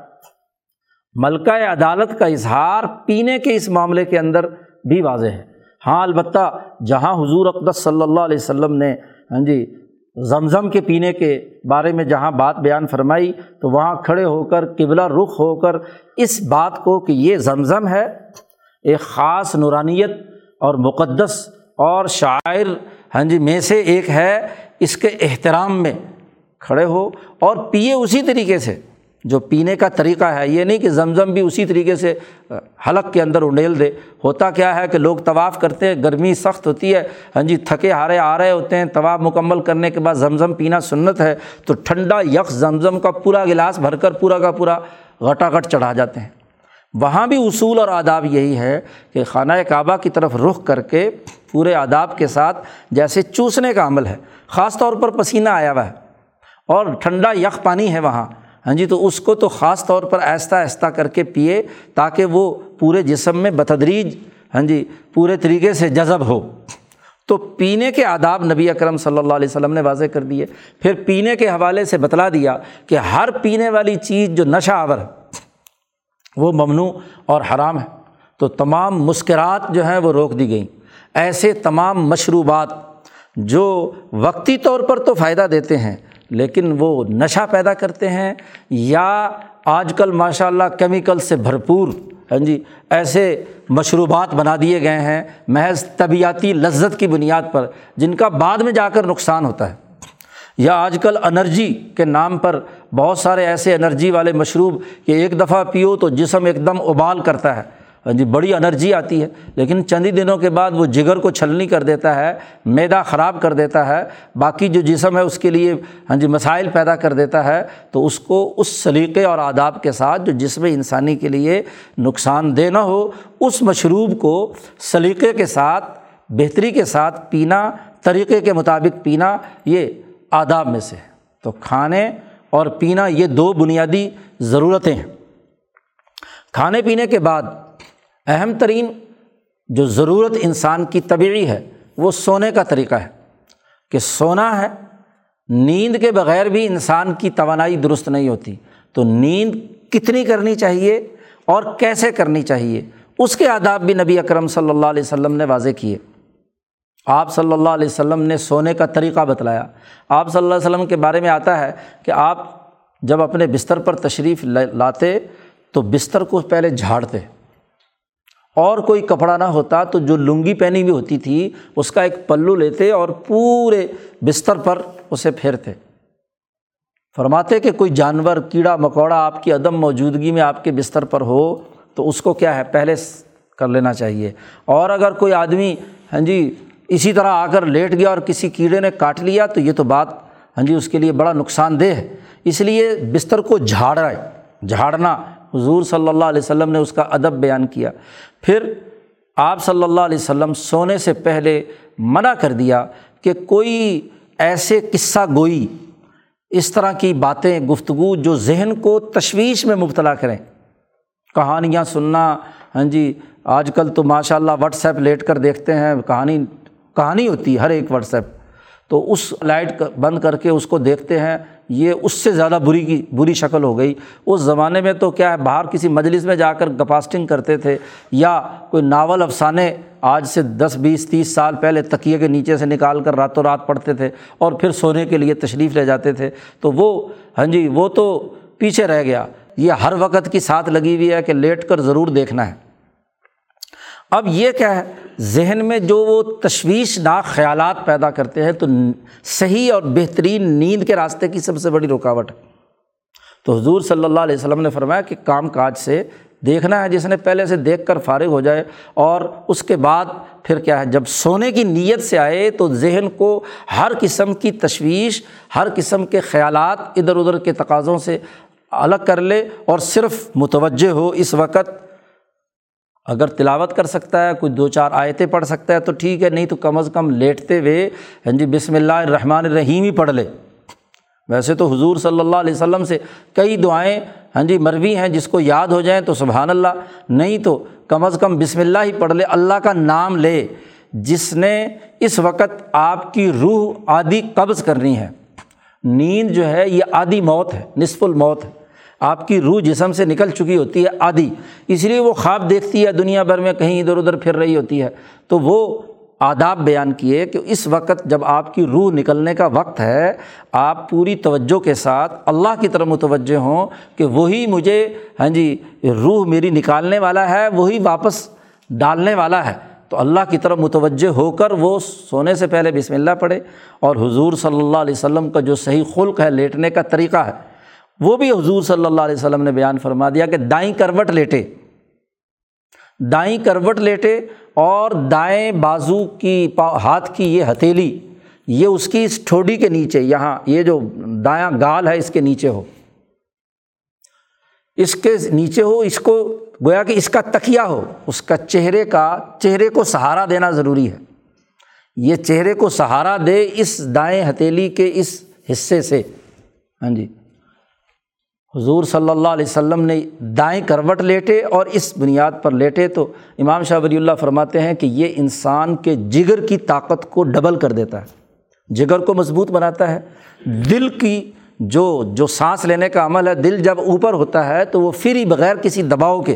ملکہ عدالت کا اظہار پینے کے اس معاملے کے اندر بھی واضح ہے۔ ہاں البتہ جہاں حضور اقدس صلی اللہ علیہ وسلم نے ہاں جی زمزم کے پینے کے بارے میں جہاں بات بیان فرمائی، تو وہاں کھڑے ہو کر قبلہ رخ ہو کر اس بات کو کہ یہ زمزم ہے ایک خاص نورانیت اور مقدس اور شاعر ہاں جی میں سے ایک ہے، اس کے احترام میں کھڑے ہو اور پیے اسی طریقے سے۔ جو پینے کا طریقہ ہے، یہ نہیں کہ زمزم بھی اسی طریقے سے حلق کے اندر انڈیل دے۔ ہوتا کیا ہے کہ لوگ طواف کرتے ہیں، گرمی سخت ہوتی ہے۔ ہاں جی تھکے ہارے آ رہے ہوتے ہیں۔ طواف مکمل کرنے کے بعد زمزم پینا سنت ہے۔ تو ٹھنڈا یکس زمزم کا پورا گلاس بھر کر پورا کا پورا گھٹا گھٹ چڑھا جاتے ہیں۔ وہاں بھی اصول اور آداب یہی ہے کہ خانہ کعبہ کی طرف رخ کر کے پورے آداب کے ساتھ جیسے چوسنے کا عمل ہے۔ خاص طور پر پسینہ آیا ہوا ہے۔ اور ٹھنڈا یک پانی ہے وہاں۔ ہاں جی تو اس کو تو خاص طور پر آہستہ آہستہ کر کے پیے تاکہ وہ پورے جسم میں بتدریج ہاں جی پورے طریقے سے جذب ہو۔ تو پینے کے آداب نبی اکرم صلی اللہ علیہ وسلم نے واضح کر دیے۔ پھر پینے کے حوالے سے بتلا دیا کہ ہر پینے والی چیز جو نشہ آور ہے وہ ممنوع اور حرام ہے۔ تو تمام مسکرات جو ہیں وہ روک دی گئیں۔ ایسے تمام مشروبات جو وقتی طور پر تو فائدہ دیتے ہیں لیکن وہ نشہ پیدا کرتے ہیں یا آج کل ماشاء اللہ کیمیکل سے بھرپور ہاں جی ایسے مشروبات بنا دیے گئے ہیں، محض طبیعتی لذت کی بنیاد پر، جن کا بعد میں جا کر نقصان ہوتا ہے۔ یا آج کل انرجی کے نام پر بہت سارے ایسے انرجی والے مشروب کہ ایک دفعہ پیو تو جسم ایک دم ابال کرتا ہے۔ ہاں جی بڑی انرجی آتی ہے، لیکن چند ہی دنوں کے بعد وہ جگر کو چھلنی کر دیتا ہے، میدا خراب کر دیتا ہے، باقی جو جسم ہے اس کے لیے ہاں جی مسائل پیدا کر دیتا ہے، تو اس کو اس سلیقے اور آداب کے ساتھ جو جسم انسانی کے لیے نقصان دہ نہ ہو، اس مشروب کو سلیقے کے ساتھ، بہتری کے ساتھ پینا، طریقے کے مطابق پینا، یہ آداب میں سے تو کھانے اور پینا یہ دو بنیادی ضرورتیں ہیں۔ کھانے پینے کے بعد اہم ترین جو ضرورت انسان کی طبعی ہے، وہ سونے کا طریقہ ہے۔ کہ سونا ہے، نیند کے بغیر بھی انسان کی توانائی درست نہیں ہوتی۔ تو نیند کتنی کرنی چاہیے اور کیسے کرنی چاہیے؟ اس کے آداب بھی نبی اکرم صلی اللہ علیہ وسلم نے واضح کیے۔ آپ صلی اللہ علیہ وسلم نے سونے کا طریقہ بتلایا۔ آپ صلی اللہ علیہ وسلم کے بارے میں آتا ہے کہ آپ جب اپنے بستر پر تشریف لاتے تو بستر کو پہلے جھاڑتے۔ اور کوئی کپڑا نہ ہوتا تو جو لنگی پہنی بھی ہوتی تھی، اس کا ایک پلو لیتے اور پورے بستر پر اسے پھیرتے۔ فرماتے کہ کوئی جانور، کیڑا، مکوڑا آپ کی عدم موجودگی میں آپ کے بستر پر ہو تو اس کو کیا ہے؟ پہلے کر لینا چاہیے۔ اور اگر کوئی آدمی ہاں جی اسی طرح آ کر لیٹ گیا اور کسی کیڑے نے کاٹ لیا تو یہ تو بات ہاں جی اس کے لیے بڑا نقصان دہ ہے۔ اس لیے بستر کو جھاڑ رہا ہے، جھاڑنا حضور صلی اللہ علیہ وسلم نے اس کا ادب بیان کیا۔ پھر آپ صلی اللہ علیہ وسلم سونے سے پہلے منع کر دیا کہ کوئی ایسے قصہ گوئی، اس طرح کی باتیں، گفتگو جو ذہن کو تشویش میں مبتلا کریں۔ کہانیاں سننا ہاں جی آج کل تو ماشاء اللہ واٹس ایپ لیٹ کر دیکھتے ہیں، کہانی کہانی ہوتی ہے ہر ایک واٹس ایپ تو اس لائٹ بند کر کے اس کو دیکھتے ہیں۔ یہ اس سے زیادہ بری کی بری شکل ہو گئی۔ اس زمانے میں تو کیا ہے، باہر کسی مجلس میں جا کر گپاسٹنگ کرتے تھے یا کوئی ناول افسانے آج سے دس، بیس، تیس سال پہلے تکیے کے نیچے سے نکال کر راتوں رات پڑھتے تھے اور پھر سونے کے لیے تشریف لے جاتے تھے۔ تو وہ ہاں جی وہ تو پیچھے رہ گیا۔ یہ ہر وقت کی ساتھ لگی ہوئی ہے کہ لیٹ کر ضرور دیکھنا ہے۔ اب یہ کیا ہے؟ ذہن میں جو وہ تشویش ناک خیالات پیدا کرتے ہیں تو صحیح اور بہترین نیند کے راستے کی سب سے بڑی رکاوٹ ہے۔ تو حضور صلی اللہ علیہ وسلم نے فرمایا کہ کام کاج سے دیکھنا ہے، جس نے پہلے سے دیکھ کر فارغ ہو جائے اور اس کے بعد پھر کیا ہے، جب سونے کی نیت سے آئے تو ذہن کو ہر قسم کی تشویش، ہر قسم کے خیالات ادھر ادھر کے تقاضوں سے الگ کر لے اور صرف متوجہ ہو اس وقت اگر تلاوت کر سکتا ہے، کوئی دو چار آیتیں پڑھ سکتا ہے، تو ٹھیک ہے، نہیں تو کم از کم لیٹتے ہوئے ہاں جی بسم اللہ الرحمٰن الرحیم ہی پڑھ لے۔ ویسے تو حضور صلی اللہ علیہ وسلم سے کئی دعائیں ہاں جی مروی ہیں، جس کو یاد ہو جائیں تو سبحان اللہ۔ نہیں تو کم از کم بسم اللہ ہی پڑھ لے، اللہ کا نام لے، جس نے اس وقت آپ کی روح آدھی قبض کرنی ہے۔ نیند جو ہے، یہ آدھی موت ہے، نصف الموت ہے۔ آپ کی روح جسم سے نکل چکی ہوتی ہے آدھی، اس لیے وہ خواب دیکھتی ہے دنیا بھر میں کہیں ادھر ادھر پھر رہی ہوتی ہے۔ تو وہ آداب بیان کیے کہ اس وقت جب آپ کی روح نکلنے کا وقت ہے، آپ پوری توجہ کے ساتھ اللہ کی طرف متوجہ ہوں کہ وہی مجھے ہاں جی روح میری نکالنے والا ہے، وہی واپس ڈالنے والا ہے۔ تو اللہ کی طرف متوجہ ہو کر وہ سونے سے پہلے بسم اللہ پڑھے۔ اور حضور صلی اللہ علیہ وسلم کا جو صحیح خلق ہے، لیٹنے کا طریقہ ہے وہ بھی حضور صلی اللہ علیہ وسلم نے بیان فرما دیا کہ دائیں کروٹ لیٹے۔ دائیں کروٹ لیٹے اور دائیں بازو کی ہاتھ کی یہ ہتھیلی، یہ اس کی اس ٹھوڈی کے نیچے، یہاں یہ جو دایاں گال ہے اس کے نیچے ہو۔ اس کے نیچے ہو، اس کو گویا کہ اس کا تکیا ہو۔ اس کا چہرے کا، چہرے کو سہارا دینا ضروری ہے۔ یہ چہرے کو سہارا دے اس دائیں ہتھیلی کے اس حصے سے۔ ہاں جی۔ حضور صلی اللہ علیہ وسلم نے دائیں کروٹ لیٹے اور اس بنیاد پر لیٹے تو امام شاہ ولی اللہ فرماتے ہیں کہ یہ انسان کے جگر کی طاقت کو ڈبل کر دیتا ہے، جگر کو مضبوط بناتا ہے۔ دل کی جو جو سانس لینے کا عمل ہے، دل جب اوپر ہوتا ہے تو وہ پھر ہی بغیر کسی دباؤ کے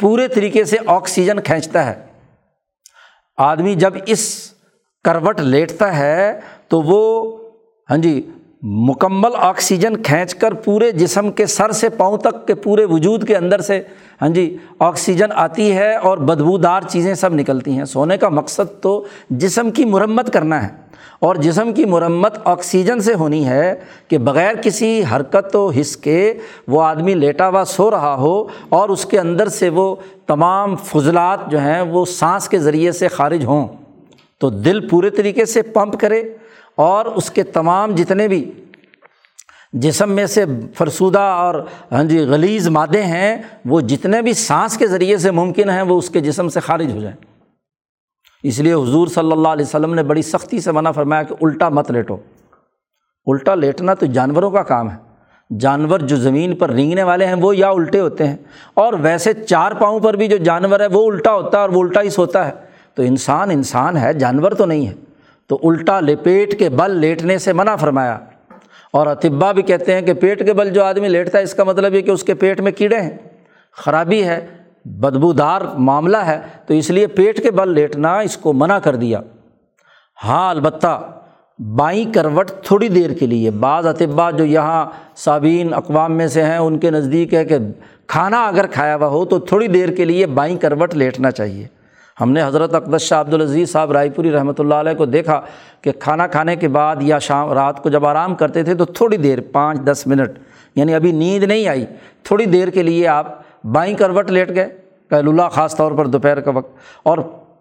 پورے طریقے سے آکسیجن کھینچتا ہے۔ آدمی جب اس کروٹ لیٹتا ہے تو وہ ہاں جی مکمل آکسیجن کھینچ کر پورے جسم کے سر سے پاؤں تک کے پورے وجود کے اندر سے ہاں جی آکسیجن آتی ہے اور بدبودار چیزیں سب نکلتی ہیں۔ سونے کا مقصد تو جسم کی مرمت کرنا ہے۔ اور جسم کی مرمت آکسیجن سے ہونی ہے کہ بغیر کسی حرکت و حص کے وہ آدمی لیٹا ہوا سو رہا ہو اور اس کے اندر سے وہ تمام فضلات جو ہیں وہ سانس کے ذریعے سے خارج ہوں۔ تو دل پورے طریقے سے پمپ کرے۔ اور اس کے تمام جتنے بھی جسم میں سے فرسودہ اور ہاں جی غلیظ مادے ہیں، وہ جتنے بھی سانس کے ذریعے سے ممکن ہیں، وہ اس کے جسم سے خارج ہو جائیں۔ اس لیے حضور صلی اللہ علیہ وسلم نے بڑی سختی سے منع فرمایا کہ الٹا مت لیٹو۔ الٹا لیٹنا تو جانوروں کا کام ہے۔ جانور جو زمین پر رینگنے والے ہیں، وہ یا الٹے ہوتے ہیں۔ اور ویسے چار پاؤں پر بھی جو جانور ہے، وہ الٹا ہوتا ہے اور وہ الٹا ہی سوتا ہے۔ تو انسان انسان ہے، جانور تو نہیں ہے۔ تو الٹا لپیٹ کے بل لیٹنے سے منع فرمایا۔ اور اطبا بھی کہتے ہیں کہ پیٹ کے بل جو آدمی لیٹتا ہے، اس کا مطلب یہ کہ اس کے پیٹ میں کیڑے ہیں۔ خرابی ہے، بدبودار معاملہ ہے، تو اس لیے پیٹ کے بل لیٹنا اس کو منع کر دیا۔ ہاں البتہ بائیں کروٹ تھوڑی دیر کے لیے۔ بعض اطبا جو یہاں صابین اقوام میں سے ہیں، ان کے نزدیک ہے کہ کھانا اگر کھایا ہوا ہو تو تھوڑی دیر کے لیے بائیں کروٹ لیٹنا چاہیے۔ ہم نے حضرت اقدس شاہ عبدالعزیز صاحب رائے پوری رحمۃ اللہ علیہ کو دیکھا کہ کھانا کھانے کے بعد یا شام رات کو جب آرام کرتے تھے تو تھوڑی دیر، پانچ، دس منٹ یعنی ابھی نیند نہیں آئی، تھوڑی دیر کے لیے آپ بائیں کروٹ لیٹ گئے پہل اللہ خاص طور پر دوپہر کا وقت، اور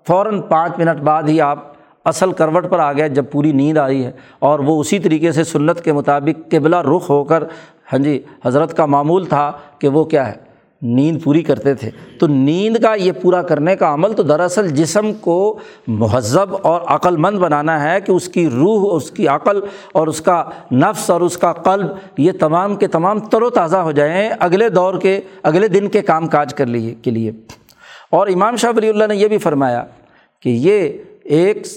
فوراً پانچ منٹ بعد ہی آپ اصل کروٹ پر آ گئے جب پوری نیند آئی ہے، اور وہ اسی طریقے سے سنت کے مطابق قبلہ رخ ہو کر ہاں جی حضرت کا معمول تھا کہ وہ کیا ہے؟ نیند پوری کرتے تھے۔ تو نیند کا یہ پورا کرنے کا عمل تو دراصل جسم کو مہذب اور عقل مند بنانا ہے کہ اس کی روح، اس کی عقل اور اس کا نفس اور اس کا قلب یہ تمام کے تمام تر و تازہ ہو جائیں اگلے دور کے، اگلے دن کے کام کاج کر لیے، کے لیے۔ اور امام شاہ ولی اللہ نے یہ بھی فرمایا کہ یہ ایک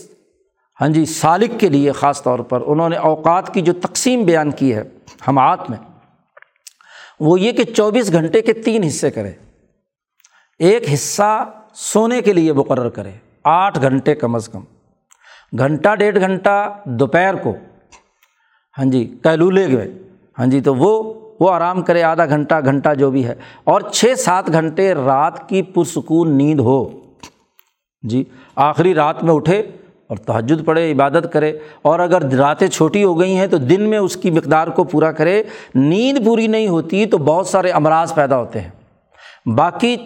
ہاں جی سالک کے لیے خاص طور پر انہوں نے اوقات کی جو تقسیم بیان کی ہے ہمات میں۔ وہ یہ کہ چوبیس گھنٹے کے تین حصے کرے۔ ایک حصہ سونے کے لیے مقرر کرے، آٹھ گھنٹے کم از کم۔ گھنٹہ، ڈیڑھ گھنٹہ دوپہر کو۔ ہاں جی کیلولے گئے۔ ہاں جی تو وہ وہ آرام کرے، آدھا گھنٹہ گھنٹہ جو بھی ہے۔ اور چھ سات گھنٹے رات کی پرسکون نیند ہو۔ جی آخری رات میں اٹھے۔ اور تحجد پڑھے، عبادت کرے۔ اور اگر راتیں چھوٹی ہو گئی ہیں تو دن میں اس کی مقدار کو پورا کرے۔ نیند پوری نہیں ہوتی تو بہت سارے امراض پیدا ہوتے ہیں۔ باقی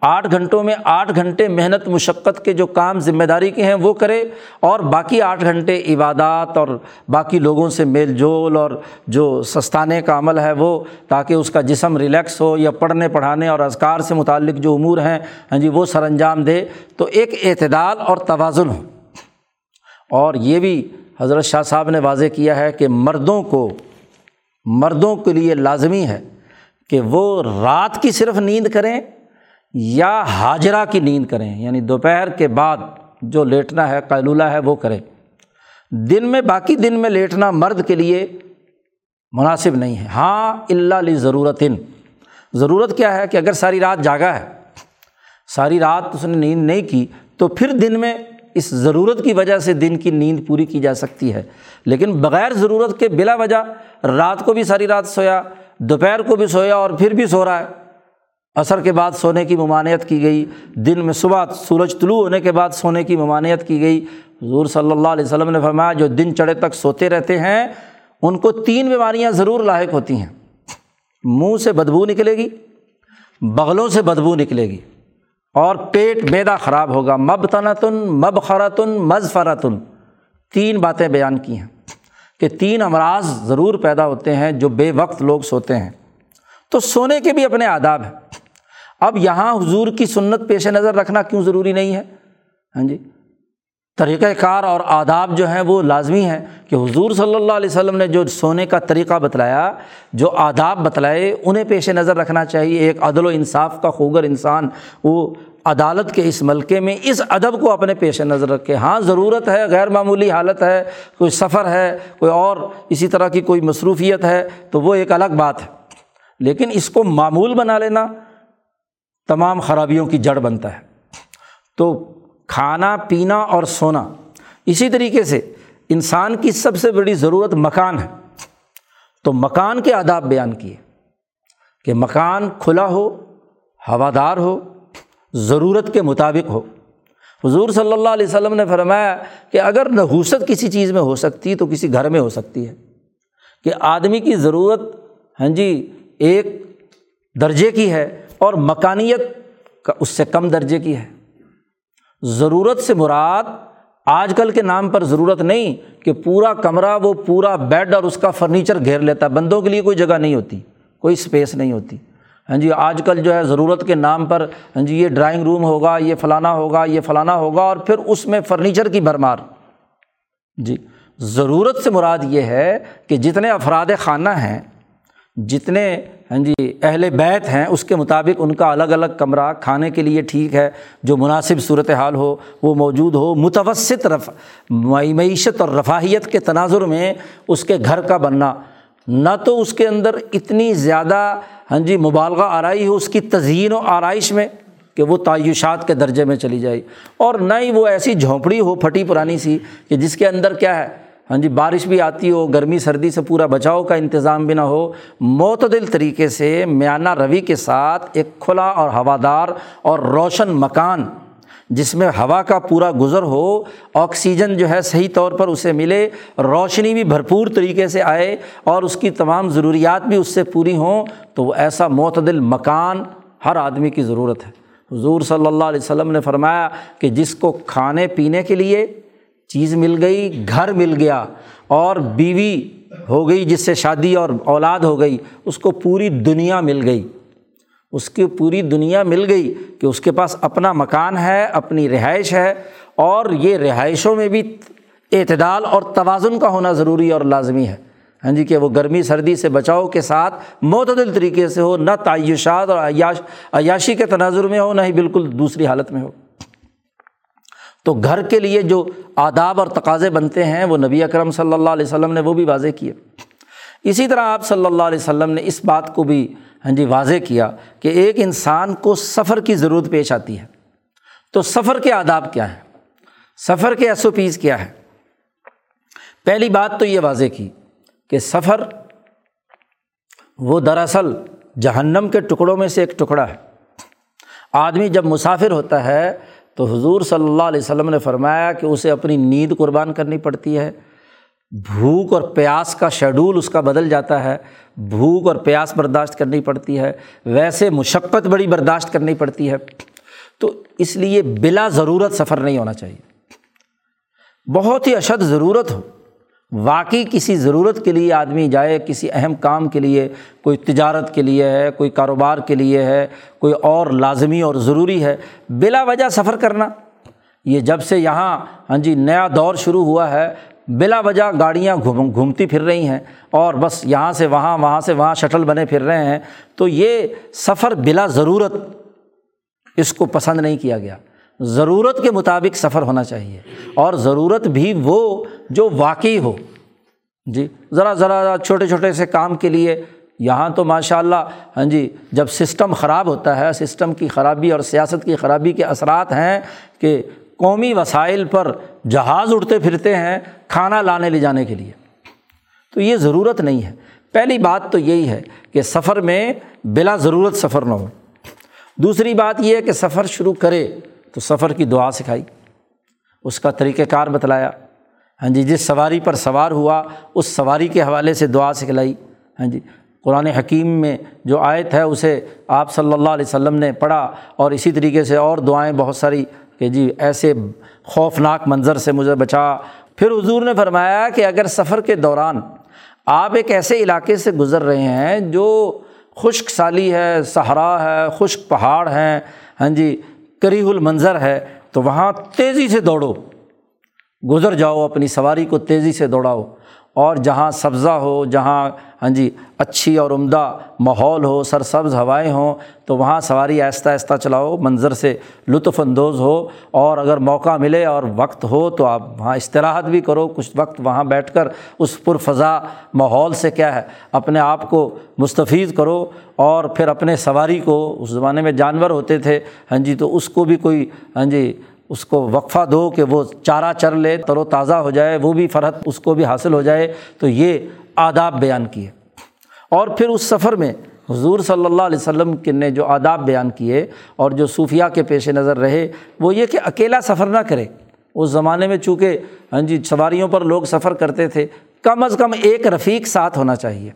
آٹھ گھنٹوں میں آٹھ گھنٹے محنت، مشقت کے جو کام ذمہ داری کے ہیں وہ کرے۔ اور باقی آٹھ گھنٹے عبادات اور باقی لوگوں سے میل جول اور جو سستانے کا عمل ہے وہ، تاکہ اس کا جسم ریلیکس ہو یا پڑھنے، پڑھانے اور اذکار سے متعلق جو امور ہیں ہاں جی وہ سر انجام دے۔ تو ایک اعتدال اور توازن ہو۔ اور یہ بھی حضرت شاہ صاحب نے واضح کیا ہے کہ مردوں کو، مردوں کے لیے لازمی ہے کہ وہ رات کی صرف نیند کریں یا حاجرہ کی نیند کریں یعنی دوپہر کے بعد جو لیٹنا ہے، قیلولہ ہے، وہ کریں۔ دن میں، باقی دن میں لیٹنا مرد کے لیے مناسب نہیں ہے۔ ہاں اللہ علی ضرورت ضرورت کیا ہے کہ اگر ساری رات جاگا ہے، ساری رات اس نے نیند نہیں کی تو پھر دن میں اس ضرورت کی وجہ سے دن کی نیند پوری کی جا سکتی ہے۔ لیکن بغیر ضرورت کے بلا وجہ رات کو بھی ساری رات سویا، دوپہر کو بھی سویا اور پھر بھی سو رہا ہے۔ عصر کے بعد سونے کی ممانعت کی گئی، دن میں صبح سورج طلوع ہونے کے بعد سونے کی ممانعت کی گئی۔ حضور صلی اللہ علیہ وسلم نے فرمایا، جو دن چڑھے تک سوتے رہتے ہیں، ان کو تین بیماریاں ضرور لاحق ہوتی ہیں۔ منہ سے بدبو نکلے گی، بغلوں سے بدبو نکلے گی۔ اور پیٹ میدا خراب ہوگا۔ مب تنتن مب خراتن مز فرتن تین باتیں بیان کی ہیں کہ تین امراض ضرور پیدا ہوتے ہیں جو بے وقت لوگ سوتے ہیں۔ تو سونے کے بھی اپنے آداب ہیں۔ اب یہاں حضور کی سنت پیش نظر رکھنا کیوں ضروری نہیں ہے؟ ہاں جی۔ طریقۂ کار اور آداب جو ہیں وہ لازمی ہیں کہ حضور صلی اللہ علیہ وسلم نے جو سونے کا طریقہ بتلایا، جو آداب بتلائے، انہیں پیش نظر رکھنا چاہیے۔ ایک عدل و انصاف کا خوگر انسان وہ عدالت کے اس ملکے میں اس ادب کو اپنے پیش نظر رکھے۔ ہاں ضرورت ہے، غیر معمولی حالت ہے، کوئی سفر ہے، کوئی اور اسی طرح کی کوئی مصروفیت ہے، تو وہ ایک الگ بات ہے۔ لیکن اس کو معمول بنا لینا تمام خرابیوں کی جڑ بنتا ہے۔ تو کھانا، پینا اور سونا۔ اسی طریقے سے انسان کی سب سے بڑی ضرورت مکان ہے۔ تو مکان کے آداب بیان کیے۔ کہ مکان کھلا ہو، ہوادار ہو، ضرورت کے مطابق ہو۔ حضور صلی اللہ علیہ وسلم نے فرمایا کہ اگر نحوست کسی چیز میں ہو سکتی، تو کسی گھر میں ہو سکتی ہے۔ کہ آدمی کی ضرورت ہاں جی ایک درجے کی ہے اور مکانیت کا، اس سے کم درجے کی ہے۔ ضرورت سے مراد آج کل کے نام پر ضرورت نہیں کہ پورا کمرہ وہ پورا بیڈ اور اس کا فرنیچر گھیر لیتا ہے۔ بندوں کے لیے کوئی جگہ نہیں ہوتی، کوئی اسپیس نہیں ہوتی۔ ہاں جی آج کل جو ہے ضرورت کے نام پر ہاں جی یہ ڈرائنگ روم ہوگا، یہ فلانا ہوگا، یہ فلانا ہوگا اور پھر اس میں فرنیچر کی بھرمار۔ جی ضرورت سے مراد یہ ہے کہ جتنے افراد خانہ ہیں جتنے ہاں جی اہل بیت ہیں، اس کے مطابق ان کا الگ الگ کمرہ کھانے کے لیے ٹھیک ہے، جو مناسب صورت حال ہو، وہ موجود ہو۔ متوسط رف معیشت اور رفاہیت کے تناظر میں اس کے گھر کا بننا۔ نہ تو اس کے اندر اتنی زیادہ ہاں جی مبالغہ آرائی ہو، اس کی تزئین و آرائش میں کہ وہ تعیشات کے درجے میں چلی جائے۔ اور نہ ہی وہ ایسی جھونپڑی ہو، پھٹی پرانی سی کہ جس کے اندر کیا ہے ہاں جی بارش بھی آتی ہو، گرمی، سردی سے پورا بچاؤ کا انتظام بھی نہ ہو، معتدل طریقے سے میانہ روی کے ساتھ ایک کھلا اور ہوادار اور روشن مکان، جس میں ہوا کا پورا گزر ہو، آکسیجن جو ہے صحیح طور پر اسے ملے، روشنی بھی بھرپور طریقے سے آئے اور اس کی تمام ضروریات بھی اس سے پوری ہوں، تو وہ ایسا معتدل مکان ہر آدمی کی ضرورت ہے۔ حضور صلی اللہ علیہ وسلم نے فرمایا کہ جس کو کھانے پینے کے لیے چیز مل گئی، گھر مل گیا اور بیوی ہو گئی جس سے شادی اور اولاد ہو گئی، اس کو پوری دنیا مل گئی۔ اس کی پوری دنیا مل گئی کہ اس کے پاس اپنا مکان ہے، اپنی رہائش ہے اور یہ رہائشوں میں بھی اعتدال اور توازن کا ہونا ضروری اور لازمی ہے۔ ہاں جی کہ وہ گرمی سردی سے بچاؤ کے ساتھ معتدل طریقے سے ہو، نہ تعیشات اور عیاش، عیاشی کے تناظر میں ہو، نہ ہی بالکل دوسری حالت میں ہو۔ تو گھر کے لیے جو آداب اور تقاضے بنتے ہیں، وہ نبی اکرم صلی اللہ علیہ وسلم نے وہ بھی واضح کیے۔ اسی طرح آپ صلی اللہ علیہ وسلم نے اس بات کو بھی ہاں جی واضح کیا کہ ایک انسان کو سفر کی ضرورت پیش آتی ہے۔ تو سفر کے آداب کیا ہیں؟ سفر کے ایس او پیز کیا ہے پہلی بات تو یہ واضح کی کہ سفر وہ دراصل جہنم کے ٹکڑوں میں سے ایک ٹکڑا ہے۔ آدمی جب مسافر ہوتا ہے تو حضور صلی اللہ علیہ وسلم نے فرمایا کہ اسے اپنی نیند قربان کرنی پڑتی ہے۔ بھوک اور پیاس کا شیڈول اس کا بدل جاتا ہے۔ بھوک اور پیاس برداشت کرنی پڑتی ہے۔ ویسے مشقت بڑی برداشت کرنی پڑتی ہے۔ تو اس لیے بلا ضرورت سفر نہیں ہونا چاہیے۔ بہت ہی اشد ضرورت ہو۔ واقعی کسی ضرورت کے لیے آدمی جائے، کسی اہم کام کے لیے، کوئی تجارت کے لیے ہے، کوئی کاروبار کے لیے ہے، کوئی اور لازمی اور ضروری ہے، بلا وجہ سفر کرنا۔ یہ جب سے یہاں ہاں جی نیا دور شروع ہوا ہے، بلا وجہ گاڑیاں گھوم، گھومتی پھر رہی ہیں اور بس یہاں سے وہاں وہاں سے وہاں شٹل بنے پھر رہے ہیں، تو یہ سفر بلا ضرورت اس کو پسند نہیں کیا گیا۔ ضرورت کے مطابق سفر ہونا چاہیے اور ضرورت بھی وہ جو واقعی ہو۔ جی ذرا ذرا چھوٹے چھوٹے سے کام کے لیے یہاں تو ماشاء اللہ ہاں جی جب سسٹم خراب ہوتا ہے، سسٹم کی خرابی اور سیاست کی خرابی کے اثرات ہیں کہ قومی وسائل پر جہاز اڑتے پھرتے ہیں کھانا لانے لے جانے کے لیے، تو یہ ضرورت نہیں ہے۔ پہلی بات تو یہی ہے کہ سفر میں بلا ضرورت سفر نہ ہو۔ دوسری بات یہ ہے کہ سفر شروع کرے تو سفر کی دعا سکھائی۔ اس کا طریقۂ کار بتلایا۔ ہاں جی جس سواری پر سوار ہوا، اس سواری کے حوالے سے دعا سکھلائی۔ ہاں جی قرآن حکیم میں جو آیت ہے، اسے آپ صلی اللہ علیہ وسلم نے پڑھا اور اسی طریقے سے اور دعائیں بہت ساری کہ جی ایسے خوفناک منظر سے مجھے بچا۔ پھر حضور نے فرمایا کہ اگر سفر کے دوران آپ ایک ایسے علاقے سے گزر رہے ہیں جو خشک سالی ہے، صحرا ہے، خشک پہاڑ ہیں ہاں جی کریح المنظر ہے، تو وہاں تیزی سے دوڑو۔ گزر جاؤ، اپنی سواری کو تیزی سے دوڑاؤ۔ اور جہاں سبزہ ہو، جہاں ہاں جی اچھی اور عمدہ ماحول ہو، سرسبز ہوائیں ہوں، تو وہاں سواری آہستہ آہستہ چلاؤ، منظر سے لطف اندوز ہو۔ اور اگر موقع ملے اور وقت ہو، تو آپ وہاں استراحت بھی کرو۔ کچھ وقت وہاں بیٹھ کر اس پرفضا ماحول سے کیا ہے، اپنے آپ کو مستفید کرو۔ اور پھر اپنے سواری کو، اس زمانے میں جانور ہوتے تھے ہاں جی تو اس کو بھی کوئی ہاں جی اس کو وقفہ دو کہ وہ چارہ چر لے، تر و تازہ ہو جائے، وہ بھی فرحت اس کو بھی حاصل ہو جائے۔ تو یہ آداب بیان کیے۔ اور پھر اس سفر میں حضور صلی اللہ علیہ وسلم کے نے جو آداب بیان کیے اور جو صوفیہ کے پیش نظر رہے، وہ یہ کہ اکیلا سفر نہ کرے۔ اس زمانے میں چونکہ ہاں جی سواریوں پر لوگ سفر کرتے تھے، کم از کم ایک رفیق ساتھ ہونا چاہیے۔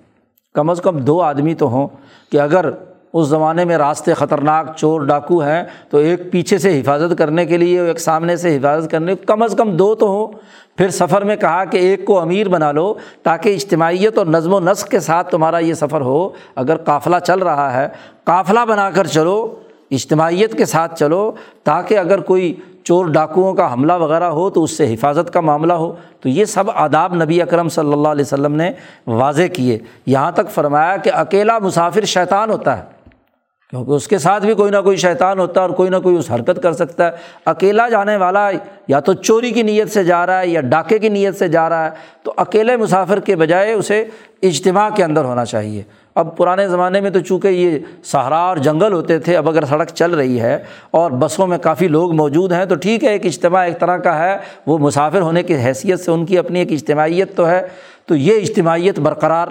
کم از کم دو آدمی تو ہوں کہ اگر اس زمانے میں راستے خطرناک چور ڈاکو ہیں، تو ایک پیچھے سے حفاظت کرنے کے لیے، ایک سامنے سے حفاظت کرنے، کم از کم دو تو ہوں۔ پھر سفر میں کہا کہ ایک کو امیر بنا لو تاکہ اجتماعیت اور نظم و نسق کے ساتھ تمہارا یہ سفر ہو۔ اگر قافلہ چل رہا ہے، قافلہ بنا کر چلو، اجتماعیت کے ساتھ چلو تاکہ اگر کوئی چور ڈاکوؤں کا حملہ وغیرہ ہو تو اس سے حفاظت کا معاملہ ہو۔ تو یہ سب آداب نبی اکرم صلی اللہ علیہ وسلم نے واضح کیے۔ یہاں تک فرمایا کہ اکیلا مسافر شیطان ہوتا ہے۔ کیونکہ اس کے ساتھ بھی کوئی نہ کوئی شیطان ہوتا ہے اور کوئی نہ کوئی اس حرکت کر سکتا ہے۔ اکیلا جانے والا یا تو چوری کی نیت سے جا رہا ہے یا ڈاکے کی نیت سے جا رہا ہے۔ تو اکیلے مسافر کے بجائے اسے اجتماع کے اندر ہونا چاہیے۔ اب پرانے زمانے میں تو چونکہ یہ صحرا اور جنگل ہوتے تھے، اب اگر سڑک چل رہی ہے اور بسوں میں کافی لوگ موجود ہیں، تو ٹھیک ہے، ایک اجتماع ایک طرح کا ہے۔ وہ مسافر ہونے کی حیثیت سے ان کی اپنی ایک اجتماعیت تو ہے۔ تو یہ اجتماعیت برقرار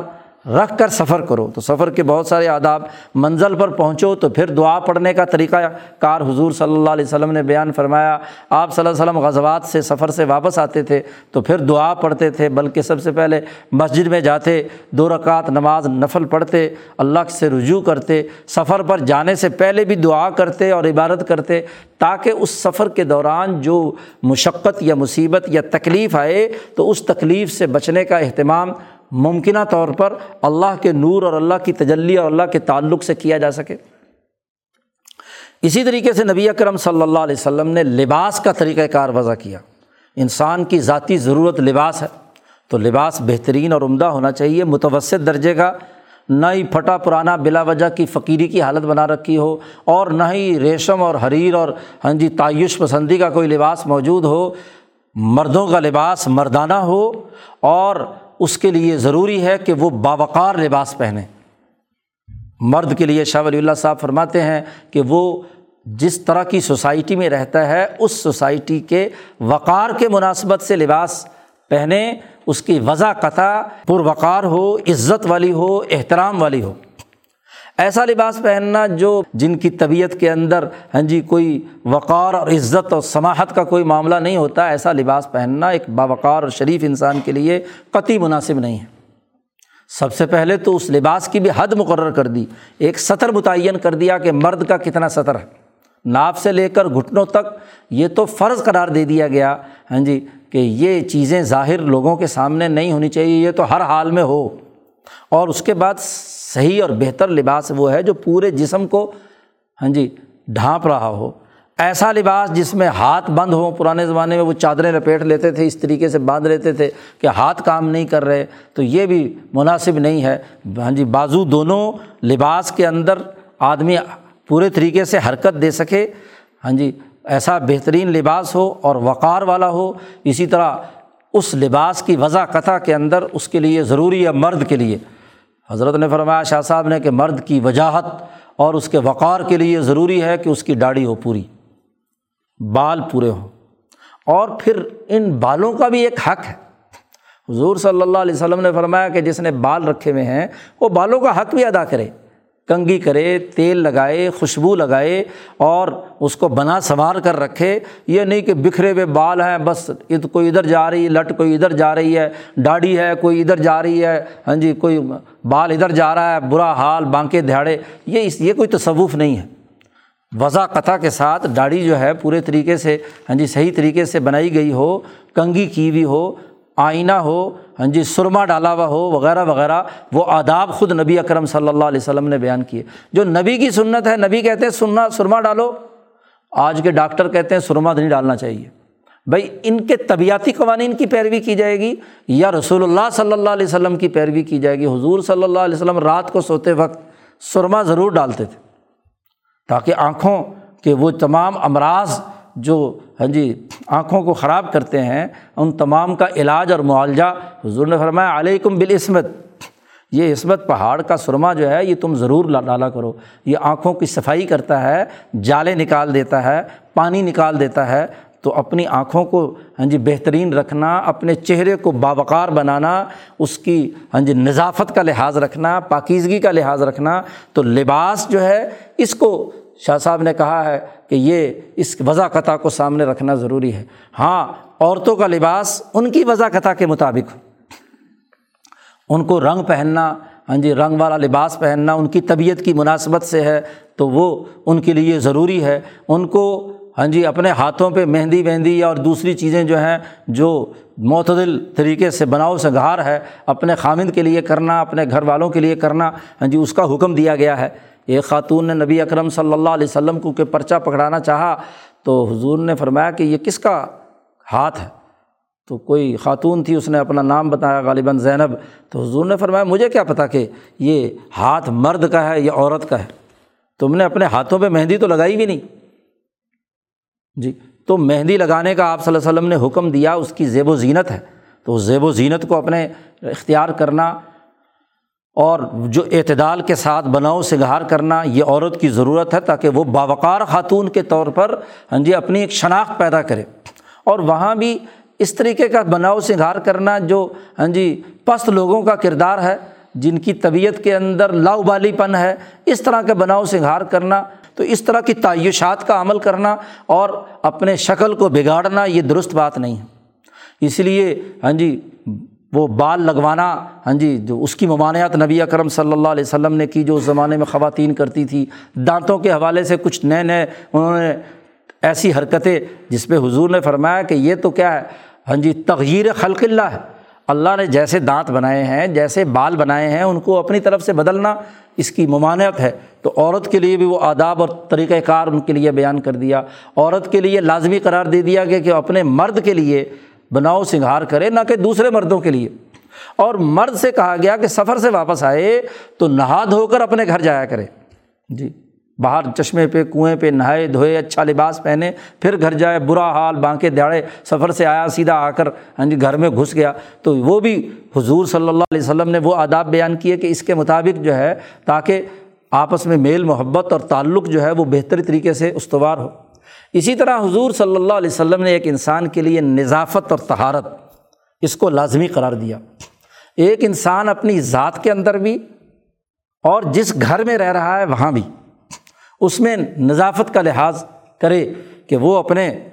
رکھ کر سفر کرو۔ تو سفر کے بہت سارے آداب منزل پر پہنچو تو پھر دعا پڑھنے کا طریقہ کار حضور صلی اللہ علیہ وسلم نے بیان فرمایا۔ آپ صلی اللہ علیہ وسلم غزوات سے سفر سے واپس آتے تھے تو پھر دعا پڑھتے تھے، بلکہ سب سے پہلے مسجد میں جاتے، دو رکعت نماز نفل پڑھتے، اللہ سے رجوع کرتے، سفر پر جانے سے پہلے بھی دعا کرتے اور عبادت کرتے تاکہ اس سفر کے دوران جو مشقت یا مصیبت یا تکلیف آئے تو اس تکلیف سے بچنے کا اہتمام ممکنہ طور پر اللہ کے نور اور اللہ کی تجلی اور اللہ کے تعلق سے کیا جا سکے۔ اسی طریقے سے نبی اکرم صلی اللہ علیہ وسلم نے لباس کا طریقۂ کار وضع کیا۔ انسان کی ذاتی ضرورت لباس ہے، تو لباس بہترین اور عمدہ ہونا چاہیے۔ متوسط درجے کا، نہ ہی پھٹا پرانا بلا وجہ کی فقیری کی حالت بنا رکھی ہو اور نہ ہی ریشم اور حریر اور ہاں جی تعیش پسندی کا کوئی لباس موجود ہو۔ مردوں کا لباس مردانہ ہو اور اس کے لیے ضروری ہے کہ وہ باوقار لباس پہنے۔ مرد کے لیے شاہ ولی اللہ صاحب فرماتے ہیں کہ وہ جس طرح کی سوسائٹی میں رہتا ہے، اس سوسائٹی کے وقار کے مناسبت سے لباس پہنے، اس کی وضع قطع، پروقار ہو، عزت والی ہو، احترام والی ہو۔ ایسا لباس پہننا جو جن کی طبیعت کے اندر ہاں جی کوئی وقار اور عزت اور سماحت کا کوئی معاملہ نہیں ہوتا، ایسا لباس پہننا ایک باوقار اور شریف انسان کے لیے قطعی مناسب نہیں ہے۔ سب سے پہلے تو اس لباس کی بھی حد مقرر کر دی، ایک سطر متعین کر دیا کہ مرد کا کتنا سطر ہے۔ ناپ سے لے کر گھٹنوں تک یہ تو فرض قرار دے دیا گیا ہاں جی کہ یہ چیزیں ظاہر لوگوں کے سامنے نہیں ہونی چاہیے، یہ تو ہر حال میں ہو۔ اور اس کے بعد صحیح اور بہتر لباس وہ ہے جو پورے جسم کو ہاں جی ڈھانپ رہا ہو۔ ایسا لباس جس میں ہاتھ بند ہوں پرانے زمانے میں وہ چادریں لپیٹ لیتے تھے، اس طریقے سے باندھ لیتے تھے کہ ہاتھ کام نہیں کر رہے، تو یہ بھی مناسب نہیں ہے۔ ہاں جی بازو دونوں لباس کے اندر آدمی پورے طریقے سے حرکت دے سکے۔ ہاں جی ایسا بہترین لباس ہو اور وقار والا ہو۔ اسی طرح اس لباس کی وضع قطع کے اندر اس کے لیے ضروری ہے مرد کے لیے۔ حضرت نے فرمایا، شاہ صاحب نے کہ مرد کی وجاہت اور اس کے وقار کے لیے ضروری ہے کہ اس کی داڑھی ہو پوری، بال پورے ہوں۔ اور پھر ان بالوں کا بھی ایک حق ہے۔ حضور صلی اللہ علیہ وسلم نے فرمایا کہ جس نے بال رکھے ہوئے ہیں، وہ بالوں کا حق بھی ادا کرے۔ کنگھی کرے، تیل لگائے، خوشبو لگائے اور اس کو بنا سنوار کر رکھے۔ یہ نہیں کہ بکھرے ہوئے بال ہیں، بس کوئی ادھر جا رہی ہے، لٹ کوئی ادھر جا رہی ہے ڈاڑھی ہے، کوئی ادھر جا رہی ہے ہاں جی کوئی بال ادھر جا رہا ہے، برا حال، بانکے دہاڑے یہ اس، یہ کوئی تصوف نہیں ہے۔ وضع قطع کے ساتھ داڑھی جو ہے پورے طریقے سے ہاں جی صحیح طریقے سے بنائی گئی ہو، کنگھی کی ہوئی ہو، آئینہ ہو ہاں جی سرما ڈالا ہوا ہو، وغیرہ وغیرہ، وہ آداب خود نبی اکرم صلی اللہ علیہ وسلم نے بیان کیے۔ جو نبی کی سنت ہے، نبی کہتے ہیں، سننا، سرما ڈالو۔ آج کے ڈاکٹر کہتے ہیں، سرما نہیں ڈالنا چاہیے۔ بھائی، ان کے طبیعتی قوانین کی پیروی کی جائے گی یا رسول اللہ صلی اللہ علیہ وسلم کی پیروی کی جائے گی؟ حضور صلی اللہ علیہ وسلم رات کو سوتے وقت سرما ضرور ڈالتے تھے تاکہ آنکھوں کے وہ تمام امراض جو ہاں جی آنکھوں کو خراب کرتے ہیں، ان تمام کا علاج اور معالجہ حضور نے فرمایا، علیکم بالعصمت۔ یہ عصمت پہاڑ کا سرما جو ہے، یہ تم ضرور ڈالا کرو۔ یہ آنکھوں کی صفائی کرتا ہے جالے نکال دیتا ہے، پانی نکال دیتا ہے۔ تو اپنی آنکھوں کو ہاں جی بہترین رکھنا، اپنے چہرے کو باوقار بنانا، اس کی ہاں جی نظافت کا لحاظ رکھنا، پاکیزگی کا لحاظ رکھنا۔ تو لباس جو ہے، اس کو شاہ صاحب نے کہا ہے کہ یہ اس وضع قطع کو سامنے رکھنا ضروری ہے۔ ہاں عورتوں کا لباس ان کی وضع قطع کے مطابق ہو۔ ان کو رنگ پہننا ہاں جی رنگ والا لباس پہننا ان کی طبیعت کی مناسبت سے ہے تو وہ ان کے لیے ضروری ہے۔ ان کو ہاں جی اپنے ہاتھوں پہ مہندی وہندی اور دوسری چیزیں جو ہیں، جو معتدل طریقے سے بناؤ سنگھار ہے، اپنے خامند کے لیے کرنا، اپنے گھر والوں کے لیے کرنا ہاں جی اس کا حکم دیا گیا ہے۔ ایک خاتون نے نبی اکرم صلی اللہ علیہ وسلم کو کہ پرچہ پکڑانا چاہا تو حضور نے فرمایا کہ یہ کس کا ہاتھ ہے؟ تو کوئی خاتون تھی، اس نے اپنا نام بتایا غالباً زینب۔ تو حضور نے فرمایا، مجھے کیا پتہ کہ یہ ہاتھ مرد کا ہے یا عورت کا ہے؟ تم نے اپنے ہاتھوں پہ مہندی تو لگائی بھی نہیں۔ جی تو مہندی لگانے کا آپ صلی اللہ علیہ وسلم نے حکم دیا، اس کی زیب و زینت ہے۔ تو زیب و زینت کو اپنے اختیار کرنا اور جو اعتدال کے ساتھ بناؤ سگار کرنا، یہ عورت کی ضرورت ہے تاکہ وہ باوقار خاتون کے طور پر ہاں جی اپنی ایک شناخت پیدا کرے۔ اور وہاں بھی اس طریقے کا بناؤ، سنگھار کرنا جو ہاں جی پست لوگوں کا کردار ہے، جن کی طبیعت کے اندر لاؤبالی پن ہے، اس طرح کا بناؤ، سنگھار کرنا، تو اس طرح کی تعیشات کا عمل کرنا اور اپنے شکل کو بگاڑنا، یہ درست بات نہیں ہے۔ اس لیے ہاں جی وہ بال لگوانا ہاں جی جو اس کی ممانعت نبی اکرم صلی اللہ علیہ وسلم نے کی، جو اس زمانے میں خواتین کرتی تھی، دانتوں کے حوالے سے کچھ نئے نئے انہوں نے ایسی حرکتیں، جس پہ حضور نے فرمایا کہ یہ تو کیا ہے؟ ہاں جی تغیر خلق اللہ ہے۔ اللہ نے جیسے دانت بنائے ہیں، جیسے بال بنائے ہیں، ان کو اپنی طرف سے بدلنا اس کی ممانعت ہے۔ تو عورت کے لیے بھی وہ آداب اور طریقۂ کار ان کے لیے بیان کر دیا۔ عورت کے لیے لازمی قرار دے دیا گیا کہ اپنے مرد کے لیے بناؤ، سنگھار کرے، نہ کہ دوسرے مردوں کے لیے۔ اور مرد سے کہا گیا کہ سفر سے واپس آئے تو نہا دھو کر اپنے گھر جایا کرے۔ جی باہر چشمے پہ، کنویں پہ نہائے، دھوئے اچھا لباس پہنے، پھر گھر جائے، برا حال، بانکے دیہڑے سفر سے آیا، سیدھا آ کر ہاں جی گھر میں گھس گیا۔ تو وہ بھی حضور صلی اللہ علیہ وسلم نے وہ آداب بیان کیے کہ اس کے مطابق جو ہے، تاکہ آپس میں میل محبت اور تعلق جو ہے، وہ بہتر طریقے سے استوار ہو۔ اسی طرح حضور صلی اللہ علیہ وسلم نے ایک انسان کے لیے نظافت اور تہارت اس کو لازمی قرار دیا۔ ایک انسان اپنی ذات کے اندر بھی اور جس گھر میں رہ رہا ہے وہاں بھی اس میں نظافت کا لحاظ کرے کہ وہ اپنے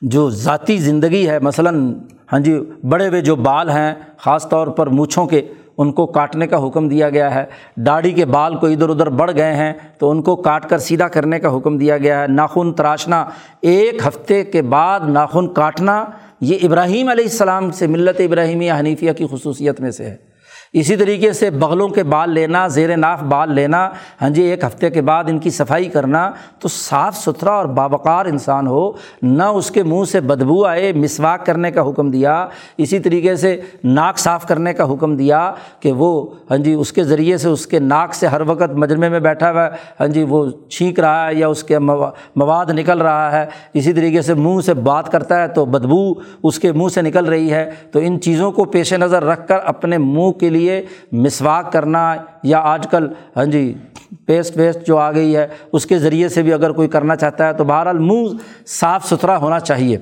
جو ذاتی زندگی ہے، مثلاً ہاں جی بڑے ہوئے جو بال ہیں، خاص طور پر مونچھوں کے ان کو کاٹنے کا حکم دیا گیا ہے۔ داڑھی کے بال کو ادھر ادھر بڑھ گئے ہیں تو ان کو کاٹ کر سیدھا کرنے کا حکم دیا گیا ہے۔ ناخن تراشنا، ایک ہفتے کے بعد ناخن کاٹنا، یہ ابراہیم علیہ السلام سے ملت ابراہیمی حنیفیہ کی خصوصیت میں سے ہے۔ اسی طریقے سے بغلوں کے بال لینا، زیر ناف بال لینا ہاں جی ایک ہفتے کے بعد ان کی صفائی کرنا، تو صاف ستھرا اور باوقار انسان ہو، نہ اس کے منہ سے بدبو آئے، مسواک کرنے کا حکم دیا، اسی طریقے سے ناک صاف کرنے کا حکم دیا کہ وہ ہاں جی اس کے ذریعے سے اس کے ناک سے ہر وقت مجمے میں بیٹھا ہوا ہے ہاں جی وہ چھینک رہا ہے یا اس کے مواد نکل رہا ہے، اسی طریقے سے منہ سے بات کرتا ہے تو بدبو اس کے منہ سے نکل رہی ہے، تو ان چیزوں کو پیش نظر رکھ کر اپنے منہ کے لیے لیے مسواک کرنا یا آج کل ہاں جی پیسٹ ویسٹ جو آ گئی ہے، اس کے ذریعے سے بھی اگر کوئی کرنا چاہتا ہے تو بہرحال منہ صاف ستھرا ہونا چاہیے۔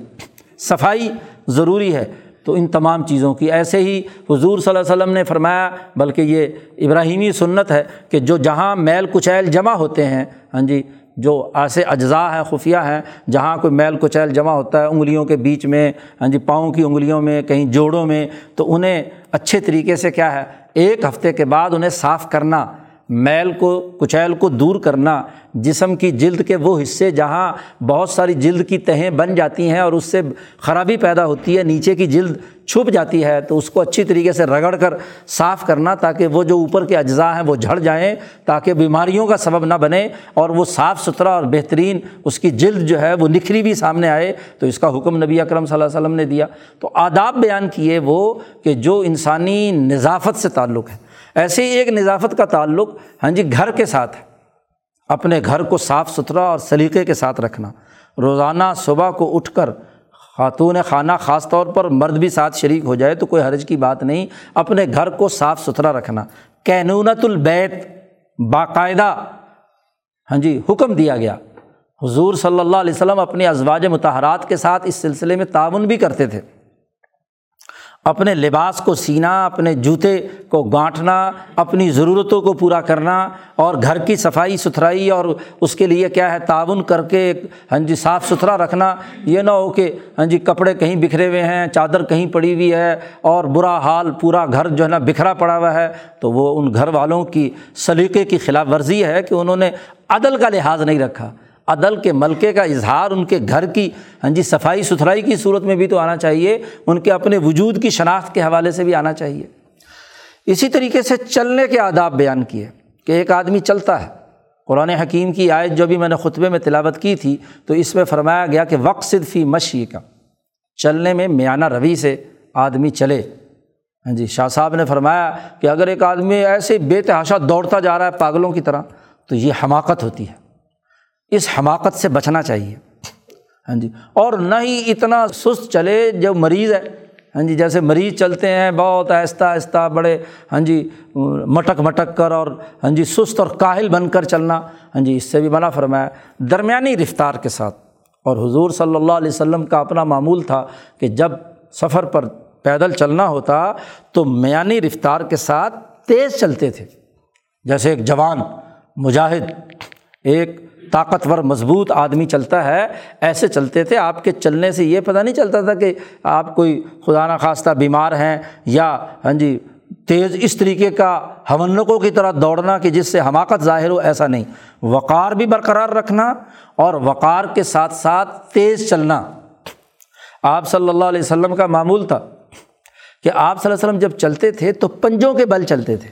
صفائی ضروری ہے۔ تو ان تمام چیزوں کی ایسے ہی حضور صلی اللہ علیہ وسلم نے فرمایا، بلکہ یہ ابراہیمی سنت ہے کہ جو جہاں میل کچیل جمع ہوتے ہیں ہاں جی جو ایسے اجزاء ہیں، خفیہ ہیں، جہاں کوئی میل کچیل جمع ہوتا ہے، انگلیوں کے بیچ میں ہاں جی پاؤں کی انگلیوں میں، کہیں جوڑوں میں، تو انہیں اچھے طریقے سے کیا ہے؟ ایک ہفتے کے بعد انہیں صاف کرنا میل کو، کچیل کو دور کرنا، جسم کی جلد کے وہ حصے جہاں بہت ساری جلد کی تہیں بن جاتی ہیں اور اس سے خرابی پیدا ہوتی ہے، نیچے کی جلد چھپ جاتی ہے، تو اس کو اچھی طریقے سے رگڑ کر صاف کرنا تاکہ وہ جو اوپر کے اجزاء ہیں وہ جھڑ جائیں، تاکہ بیماریوں کا سبب نہ بنے اور وہ صاف ستھرا اور بہترین اس کی جلد جو ہے وہ نکھری بھی سامنے آئے۔ تو اس کا حکم نبی اکرم صلی اللہ علیہ وسلم نے دیا۔ تو آداب بیان کیے وہ کہ جو انسانی نظافت سے تعلق ہے ایسے ہی ایک نظافت کا تعلق ہاں جی گھر کے ساتھ ہے۔ اپنے گھر کو صاف ستھرا اور سلیقے کے ساتھ رکھنا۔ روزانہ صبح کو اٹھ کر خاتون خانہ، خاص طور پر مرد بھی ساتھ شریک ہو جائے تو کوئی حرج کی بات نہیں۔ اپنے گھر کو صاف ستھرا رکھنا۔ کینونت البیت، باقاعدہ ہاں جی حکم دیا گیا۔ حضور صلی اللہ علیہ وسلم اپنی ازواج متحرات کے ساتھ اس سلسلے میں تعاون بھی کرتے تھے۔ اپنے لباس کو سینا، اپنے جوتے کو گانٹھنا، اپنی ضرورتوں کو پورا کرنا اور گھر کی صفائی ستھرائی اور اس کے لیے کیا ہے، تعاون کر کے ہاں جی صاف ستھرا رکھنا۔ یہ نہ ہو کہ ہاں جی کپڑے کہیں بکھرے ہوئے ہیں، چادر کہیں پڑی ہوئی ہے اور برا حال، پورا گھر جو ہے نا بکھرا پڑا ہوا ہے، تو وہ ان گھر والوں کی، سلیقے کی خلاف ورزی ہے کہ انہوں نے عدل کا لحاظ نہیں رکھا۔ عدل کے ملکے کا اظہار ان کے گھر کی ہاں جی صفائی ستھرائی کی صورت میں بھی تو آنا چاہیے، ان کے اپنے وجود کی شناخت کے حوالے سے بھی آنا چاہیے۔ اسی طریقے سے چلنے کے آداب بیان کیے کہ ایک آدمی چلتا ہے۔ قرآن حکیم کی آیت جو بھی میں نے خطبے میں تلاوت کی تھی، تو اس میں فرمایا گیا کہ وقت صد فی مشی کا چلنے میں میانہ روی سے آدمی چلے۔ ہاں جی شاہ صاحب نے فرمایا کہ اگر ایک آدمی ایسے بے تحاشا دوڑتا جا رہا ہے پاگلوں کی طرح، تو یہ حماقت ہوتی ہے۔ اس حماقت سے بچنا چاہیے۔ ہاں جی۔ اور نہ ہی اتنا سست چلے جو مریض ہے۔ ہاں جی جیسے مریض چلتے ہیں، بہت آہستہ آہستہ بڑے ہاں جی مٹک مٹک کر اور ہاں جی سست اور کاہل بن کر چلنا۔ ہاں جی اس سے بھی منع فرمایا۔ درمیانی رفتار کے ساتھ۔ اور حضور صلی اللہ علیہ وسلم کا اپنا معمول تھا کہ جب سفر پر پیدل چلنا ہوتا تو میانی رفتار کے ساتھ تیز چلتے تھے۔ جیسے ایک جوان، مجاہد، ایک طاقتور مضبوط آدمی چلتا ہے، ایسے چلتے تھے۔ آپ کے چلنے سے یہ پتہ نہیں چلتا تھا کہ آپ کوئی خدا نخواستہ بیمار ہیں یا ہاں جی تیز اس طریقے کا ہمنکوں کی طرح دوڑنا کہ جس سے حماقت ظاہر ہو، ایسا نہیں۔ وقار بھی برقرار رکھنا اور وقار کے ساتھ ساتھ تیز چلنا۔ آپ صلی اللہ علیہ وسلم کا معمول تھا کہ آپ صلی اللہ علیہ وسلم جب چلتے تھے تو پنجوں کے بل چلتے تھے۔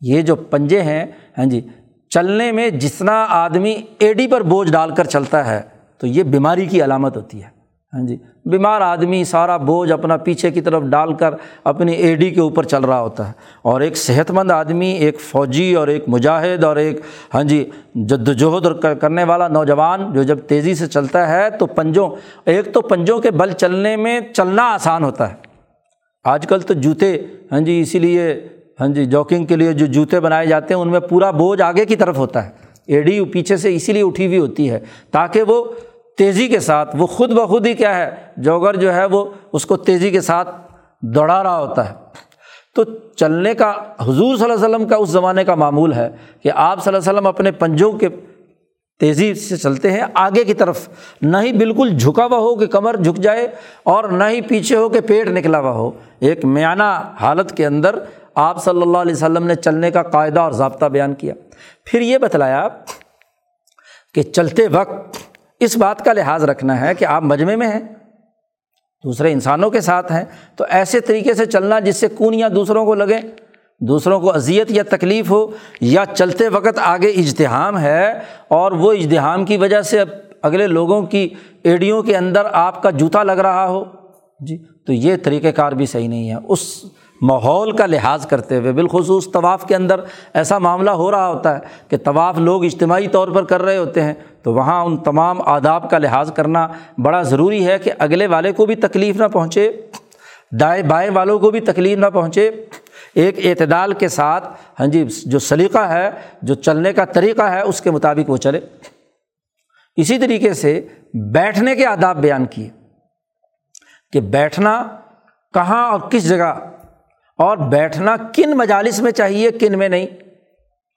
یہ جو پنجے ہیں ہاں جی چلنے میں جتنا آدمی ایڈی پر بوجھ ڈال کر چلتا ہے، تو یہ بیماری کی علامت ہوتی ہے۔ ہاں جی بیمار آدمی سارا بوجھ اپنا پیچھے کی طرف ڈال کر اپنی ایڈی کے اوپر چل رہا ہوتا ہے۔ اور ایک صحت مند آدمی، ایک فوجی اور ایک مجاہد اور ایک ہاں جی جد وجہد کرنے والا نوجوان جو جب تیزی سے چلتا ہے، تو پنجوں، ایک تو پنجوں کے بل چلنے میں چلنا آسان ہوتا ہے۔ آج کل تو جوتے ہاں جی اسی لیے ہاں جی جاکنگ کے لیے جو جوتے بنائے جاتے ہیں، ان میں پورا بوجھ آگے کی طرف ہوتا ہے۔ ایڈی پیچھے سے اسی لیے اٹھی ہوئی ہوتی ہے تاکہ وہ تیزی کے ساتھ، وہ خود بخود ہی کیا ہے، جوگر جو ہے وہ اس کو تیزی کے ساتھ دوڑا رہا ہوتا ہے۔ تو چلنے کا، حضور صلی اللہ علیہ وسلم کا اس زمانے کا معمول ہے کہ آپ صلی اللہ علیہ وسلم اپنے پنجوں کے تیزی سے چلتے ہیں، آگے کی طرف۔ نہ ہی بالکل جھکا ہوا ہو کہ کمر جھک جائے اور نہ ہی پیچھے ہو کہ پیٹ نکلا ہوا ہو۔ ایک میانہ حالت کے اندر آپ صلی اللہ علیہ وسلم نے چلنے کا قاعدہ اور ضابطہ بیان کیا۔ پھر یہ بتلایا کہ چلتے وقت اس بات کا لحاظ رکھنا ہے کہ آپ مجمے میں ہیں، دوسرے انسانوں کے ساتھ ہیں، تو ایسے طریقے سے چلنا جس سے کونیاں دوسروں کو لگیں، دوسروں کو اذیت یا تکلیف ہو، یا چلتے وقت آگے اجتحام ہے اور وہ اجتحام کی وجہ سے اگلے لوگوں کی ایڈیوں کے اندر آپ کا جوتا لگ رہا ہو۔ جی تو یہ طریقۂ کار بھی صحیح نہیں ہے۔ اس ماحول کا لحاظ کرتے ہوئے، بالخصوص طواف کے اندر ایسا معاملہ ہو رہا ہوتا ہے کہ طواف لوگ اجتماعی طور پر کر رہے ہوتے ہیں، تو وہاں ان تمام آداب کا لحاظ کرنا بڑا ضروری ہے کہ اگلے والے کو بھی تکلیف نہ پہنچے، دائیں بائیں والوں کو بھی تکلیف نہ پہنچے۔ ایک اعتدال کے ساتھ ہاں جی جو سلیقہ ہے، جو چلنے کا طریقہ ہے، اس کے مطابق وہ چلے۔ اسی طریقے سے بیٹھنے کے آداب بیان کیے کہ بیٹھنا کہاں اور کس جگہ اور بیٹھنا کن مجالس میں چاہیے، کن میں نہیں؟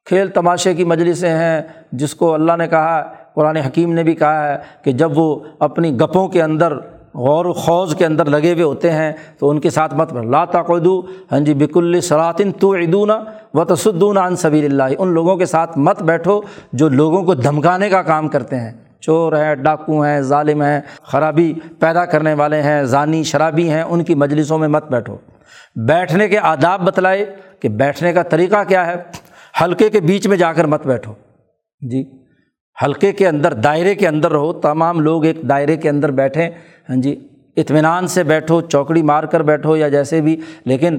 کھیل تماشے کی مجلسیں ہیں، جس کو اللہ نے کہا، قرآن حکیم نے بھی کہا ہے کہ جب وہ اپنی گپوں کے اندر، غور و خوض کے اندر لگے ہوئے ہوتے ہیں، تو ان کے ساتھ مت لا تقدو ہاں جی بک الصلاطن تو عدون و تصدون عن سبیل اللہ ان لوگوں کے ساتھ مت بیٹھو جو لوگوں کو دھمکانے کا کام کرتے ہیں۔ چور ہیں، ڈاکو ہیں، ظالم ہیں، خرابی پیدا کرنے والے ہیں ذانی شرابی ہیں، ان کی مجلسوں میں مت بیٹھو۔ بیٹھنے کے آداب بتلائے کہ بیٹھنے کا طریقہ کیا ہے؟ حلقے کے بیچ میں جا کر مت بیٹھو۔ جی حلقے کے اندر، دائرے کے اندر رہو۔ تمام لوگ ایک دائرے کے اندر بیٹھیں۔ ہاں جی اطمینان سے بیٹھو، چوکڑی مار کر بیٹھو یا جیسے بھی، لیکن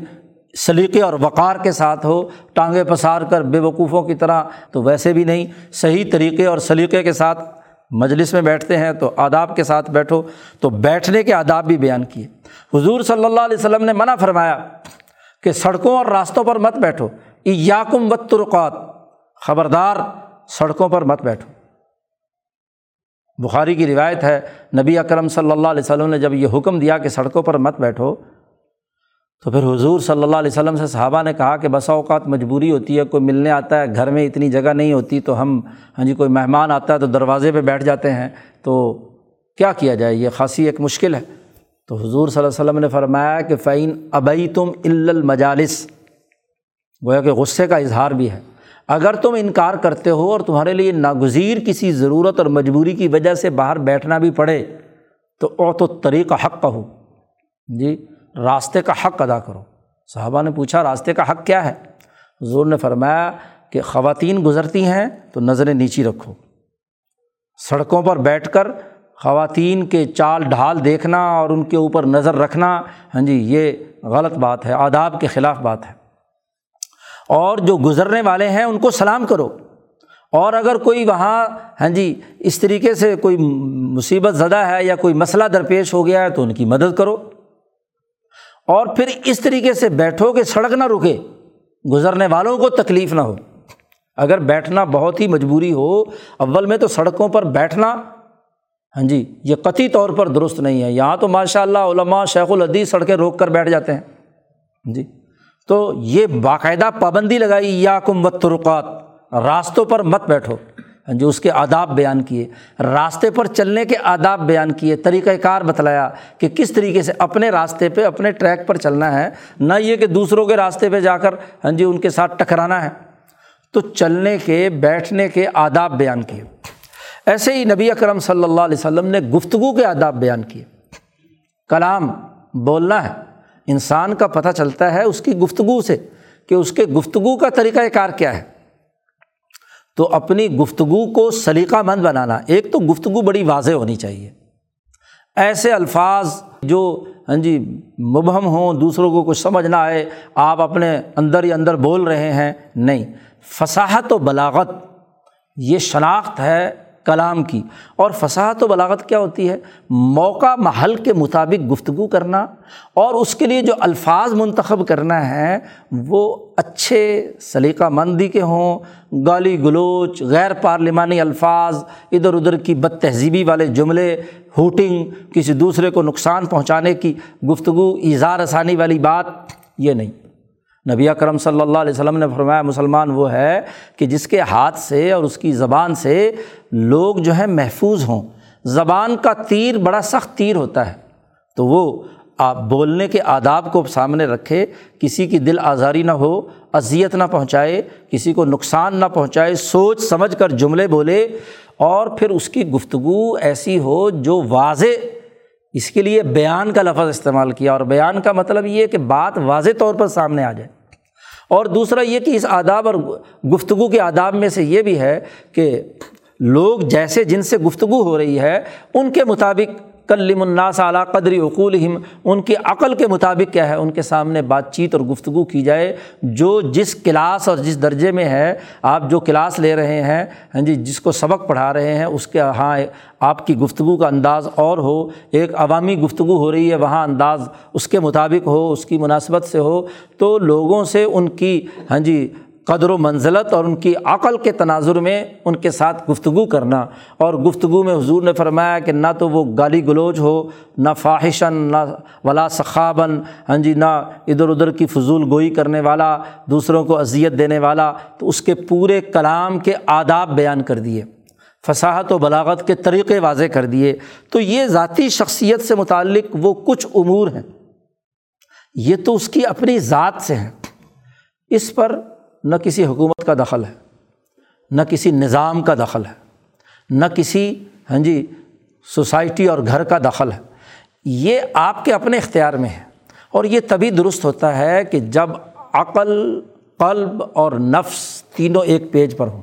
سلیقے اور وقار کے ساتھ ہو، ٹانگیں پسار کر، بے وقوفوں کی طرح تو ویسے بھی نہیں۔ صحیح طریقے اور سلیقے کے ساتھ مجلس میں بیٹھتے ہیں تو آداب کے ساتھ بیٹھو تو بیٹھنے کے آداب بھی بیان کیے۔ حضور صلی اللہ علیہ وسلم نے منع فرمایا کہ سڑکوں اور راستوں پر مت بیٹھو۔ یاکم و ترقات خبردار، سڑکوں پر مت بیٹھو۔ بخاری کی روایت ہے، نبی اکرم صلی اللہ علیہ وسلم نے جب یہ حکم دیا کہ سڑکوں پر مت بیٹھو تو پھر حضور صلی اللہ علیہ وسلم سے صحابہ نے کہا کہ بسا اوقات مجبوری ہوتی ہے، کوئی ملنے آتا ہے، گھر میں اتنی جگہ نہیں ہوتی، تو ہم ہاں جی کوئی مہمان آتا ہے تو دروازے پہ بیٹھ جاتے ہیں۔ تو کیا کیا جائے؟ یہ خاصی ایک مشکل ہے۔ تو حضور صلی اللہ علیہ وسلم نے فرمایا کہ فعین ابئی تم المجالس، گویا کہ غصے کا اظہار بھی ہے۔ اگر تم انکار کرتے ہو اور تمہارے لیے ناگزیر کسی ضرورت اور مجبوری کی وجہ سے باہر بیٹھنا بھی پڑے، تو او تو طریقہ حق کا ہو جی راستے کا حق ادا کرو۔ صحابہ نے پوچھا، راستے کا حق کیا ہے؟ حضور نے فرمایا کہ خواتین گزرتی ہیں تو نظریں نیچی رکھو۔ سڑکوں پر بیٹھ کر خواتین کے چال ڈھال دیکھنا اور ان کے اوپر نظر رکھنا ہاں جی یہ غلط بات ہے، آداب کے خلاف بات ہے۔ اور جو گزرنے والے ہیں، ان کو سلام کرو۔ اور اگر کوئی وہاں ہاں جی اس طریقے سے کوئی مصیبت زدہ ہے یا کوئی مسئلہ درپیش ہو گیا ہے تو ان کی مدد کرو۔ اور پھر اس طریقے سے بیٹھو کہ سڑک نہ رکے، گزرنے والوں کو تکلیف نہ ہو۔ اگر بیٹھنا بہت ہی مجبوری ہو، اول میں تو سڑکوں پر بیٹھنا ہاں جی یہ قطعی طور پر درست نہیں ہے۔ یہاں تو ماشاء اللہ علماء شیخ الحدیث سڑکیں روک کر بیٹھ جاتے ہیں۔ ہاں جی تو یہ باقاعدہ پابندی لگائی یا کم و ترقات راستوں پر مت بیٹھو۔ جو اس کے آداب بیان کیے، راستے پر چلنے کے آداب بیان کیے طریقۂ کار بتلایا کہ کس طریقے سے اپنے راستے پہ، اپنے ٹریک پر چلنا ہے، نہ یہ کہ دوسروں کے راستے پہ جا کر ہاں جی ان کے ساتھ ٹکرانا ہے۔ تو چلنے کے، بیٹھنے کے آداب بیان کیے۔ ایسے ہی نبی اکرم صلی اللہ علیہ وسلم نے گفتگو کے آداب بیان کیے۔ کلام بولنا ہے۔ انسان کا پتہ چلتا ہے اس کی گفتگو سے کہ اس کے گفتگو کا طریقۂ کار کیا ہے۔ تو اپنی گفتگو کو سلیقہ مند بنانا، ایک تو گفتگو بڑی واضح ہونی چاہیے۔ ایسے الفاظ جو ہاں جی مبہم ہوں، دوسروں کو کچھ سمجھ نہ آئے، آپ اپنے اندر ہی اندر بول رہے ہیں، نہیں۔ فصاحت و بلاغت، یہ شناخت ہے کلام کی۔ اور فصاحت و بلاغت کیا ہوتی ہے؟ موقع محل کے مطابق گفتگو کرنا اور اس کے لیے جو الفاظ منتخب کرنا ہے وہ اچھے، سلیقہ مندی کے ہوں، گالی گلوچ، غیر پارلیمانی الفاظ، ادھر ادھر کی بد تہذیبی والے جملے، ہوٹنگ، کسی دوسرے کو نقصان پہنچانے کی گفتگو، اظہار آسانی والی بات، یہ نہیں۔ نبی اکرم صلی اللہ علیہ وسلم نے فرمایا، مسلمان وہ ہے کہ جس کے ہاتھ سے اور اس کی زبان سے لوگ جو ہیں محفوظ ہوں۔ زبان کا تیر بڑا سخت تیر ہوتا ہے۔ تو وہ آپ بولنے کے آداب کو سامنے رکھے، کسی کی دل آزاری نہ ہو، اذیت نہ پہنچائے، کسی کو نقصان نہ پہنچائے، سوچ سمجھ کر جملے بولے اور پھر اس کی گفتگو ایسی ہو جو واضح، اس کے لیے بیان کا لفظ استعمال کیا۔ اور بیان کا مطلب یہ کہ بات واضح طور پر سامنے آ جائے۔ اور دوسرا یہ کہ اس آداب اور گفتگو کے آداب میں سے یہ بھی ہے کہ لوگ جیسے جن سے گفتگو ہو رہی ہے، ان کے مطابق کلم الناس اعلیٰ قدری اقول ان کی عقل کے مطابق کیا ہے؟ ان کے سامنے بات چیت اور گفتگو کی جائے۔ جو جس کلاس اور جس درجے میں ہے، آپ جو کلاس لے رہے ہیں ہاں جی جس کو سبق پڑھا رہے ہیں، اس کے ہاں آپ کی گفتگو کا انداز اور ہو۔ ایک عوامی گفتگو ہو رہی ہے، وہاں انداز اس کے مطابق ہو، اس کی مناسبت سے ہو۔ تو لوگوں سے ان کی ہاں جی قدر و منزلت اور ان کی عقل کے تناظر میں ان کے ساتھ گفتگو کرنا اور گفتگو میں حضور نے فرمایا کہ نہ تو وہ گالی گلوچ ہو، نہ فاحشن نہ ولا سخابن ہاں جی نہ ادھر ادھر کی فضول گوئی کرنے والا، دوسروں کو اذیت دینے والا، تو اس کے پورے کلام کے آداب بیان کر دیے، فصاحت و بلاغت کے طریقے واضح کر دیے۔ تو یہ ذاتی شخصیت سے متعلق وہ کچھ امور ہیں۔ یہ تو اس کی اپنی ذات سے ہیں۔ اس پر نہ کسی حکومت کا دخل ہے، نہ کسی نظام کا دخل ہے، نہ کسی ہاں جی سوسائٹی اور گھر کا دخل ہے۔ یہ آپ کے اپنے اختیار میں ہے۔ اور یہ تبھی درست ہوتا ہے کہ جب عقل، قلب اور نفس تینوں ایک پیج پر ہوں،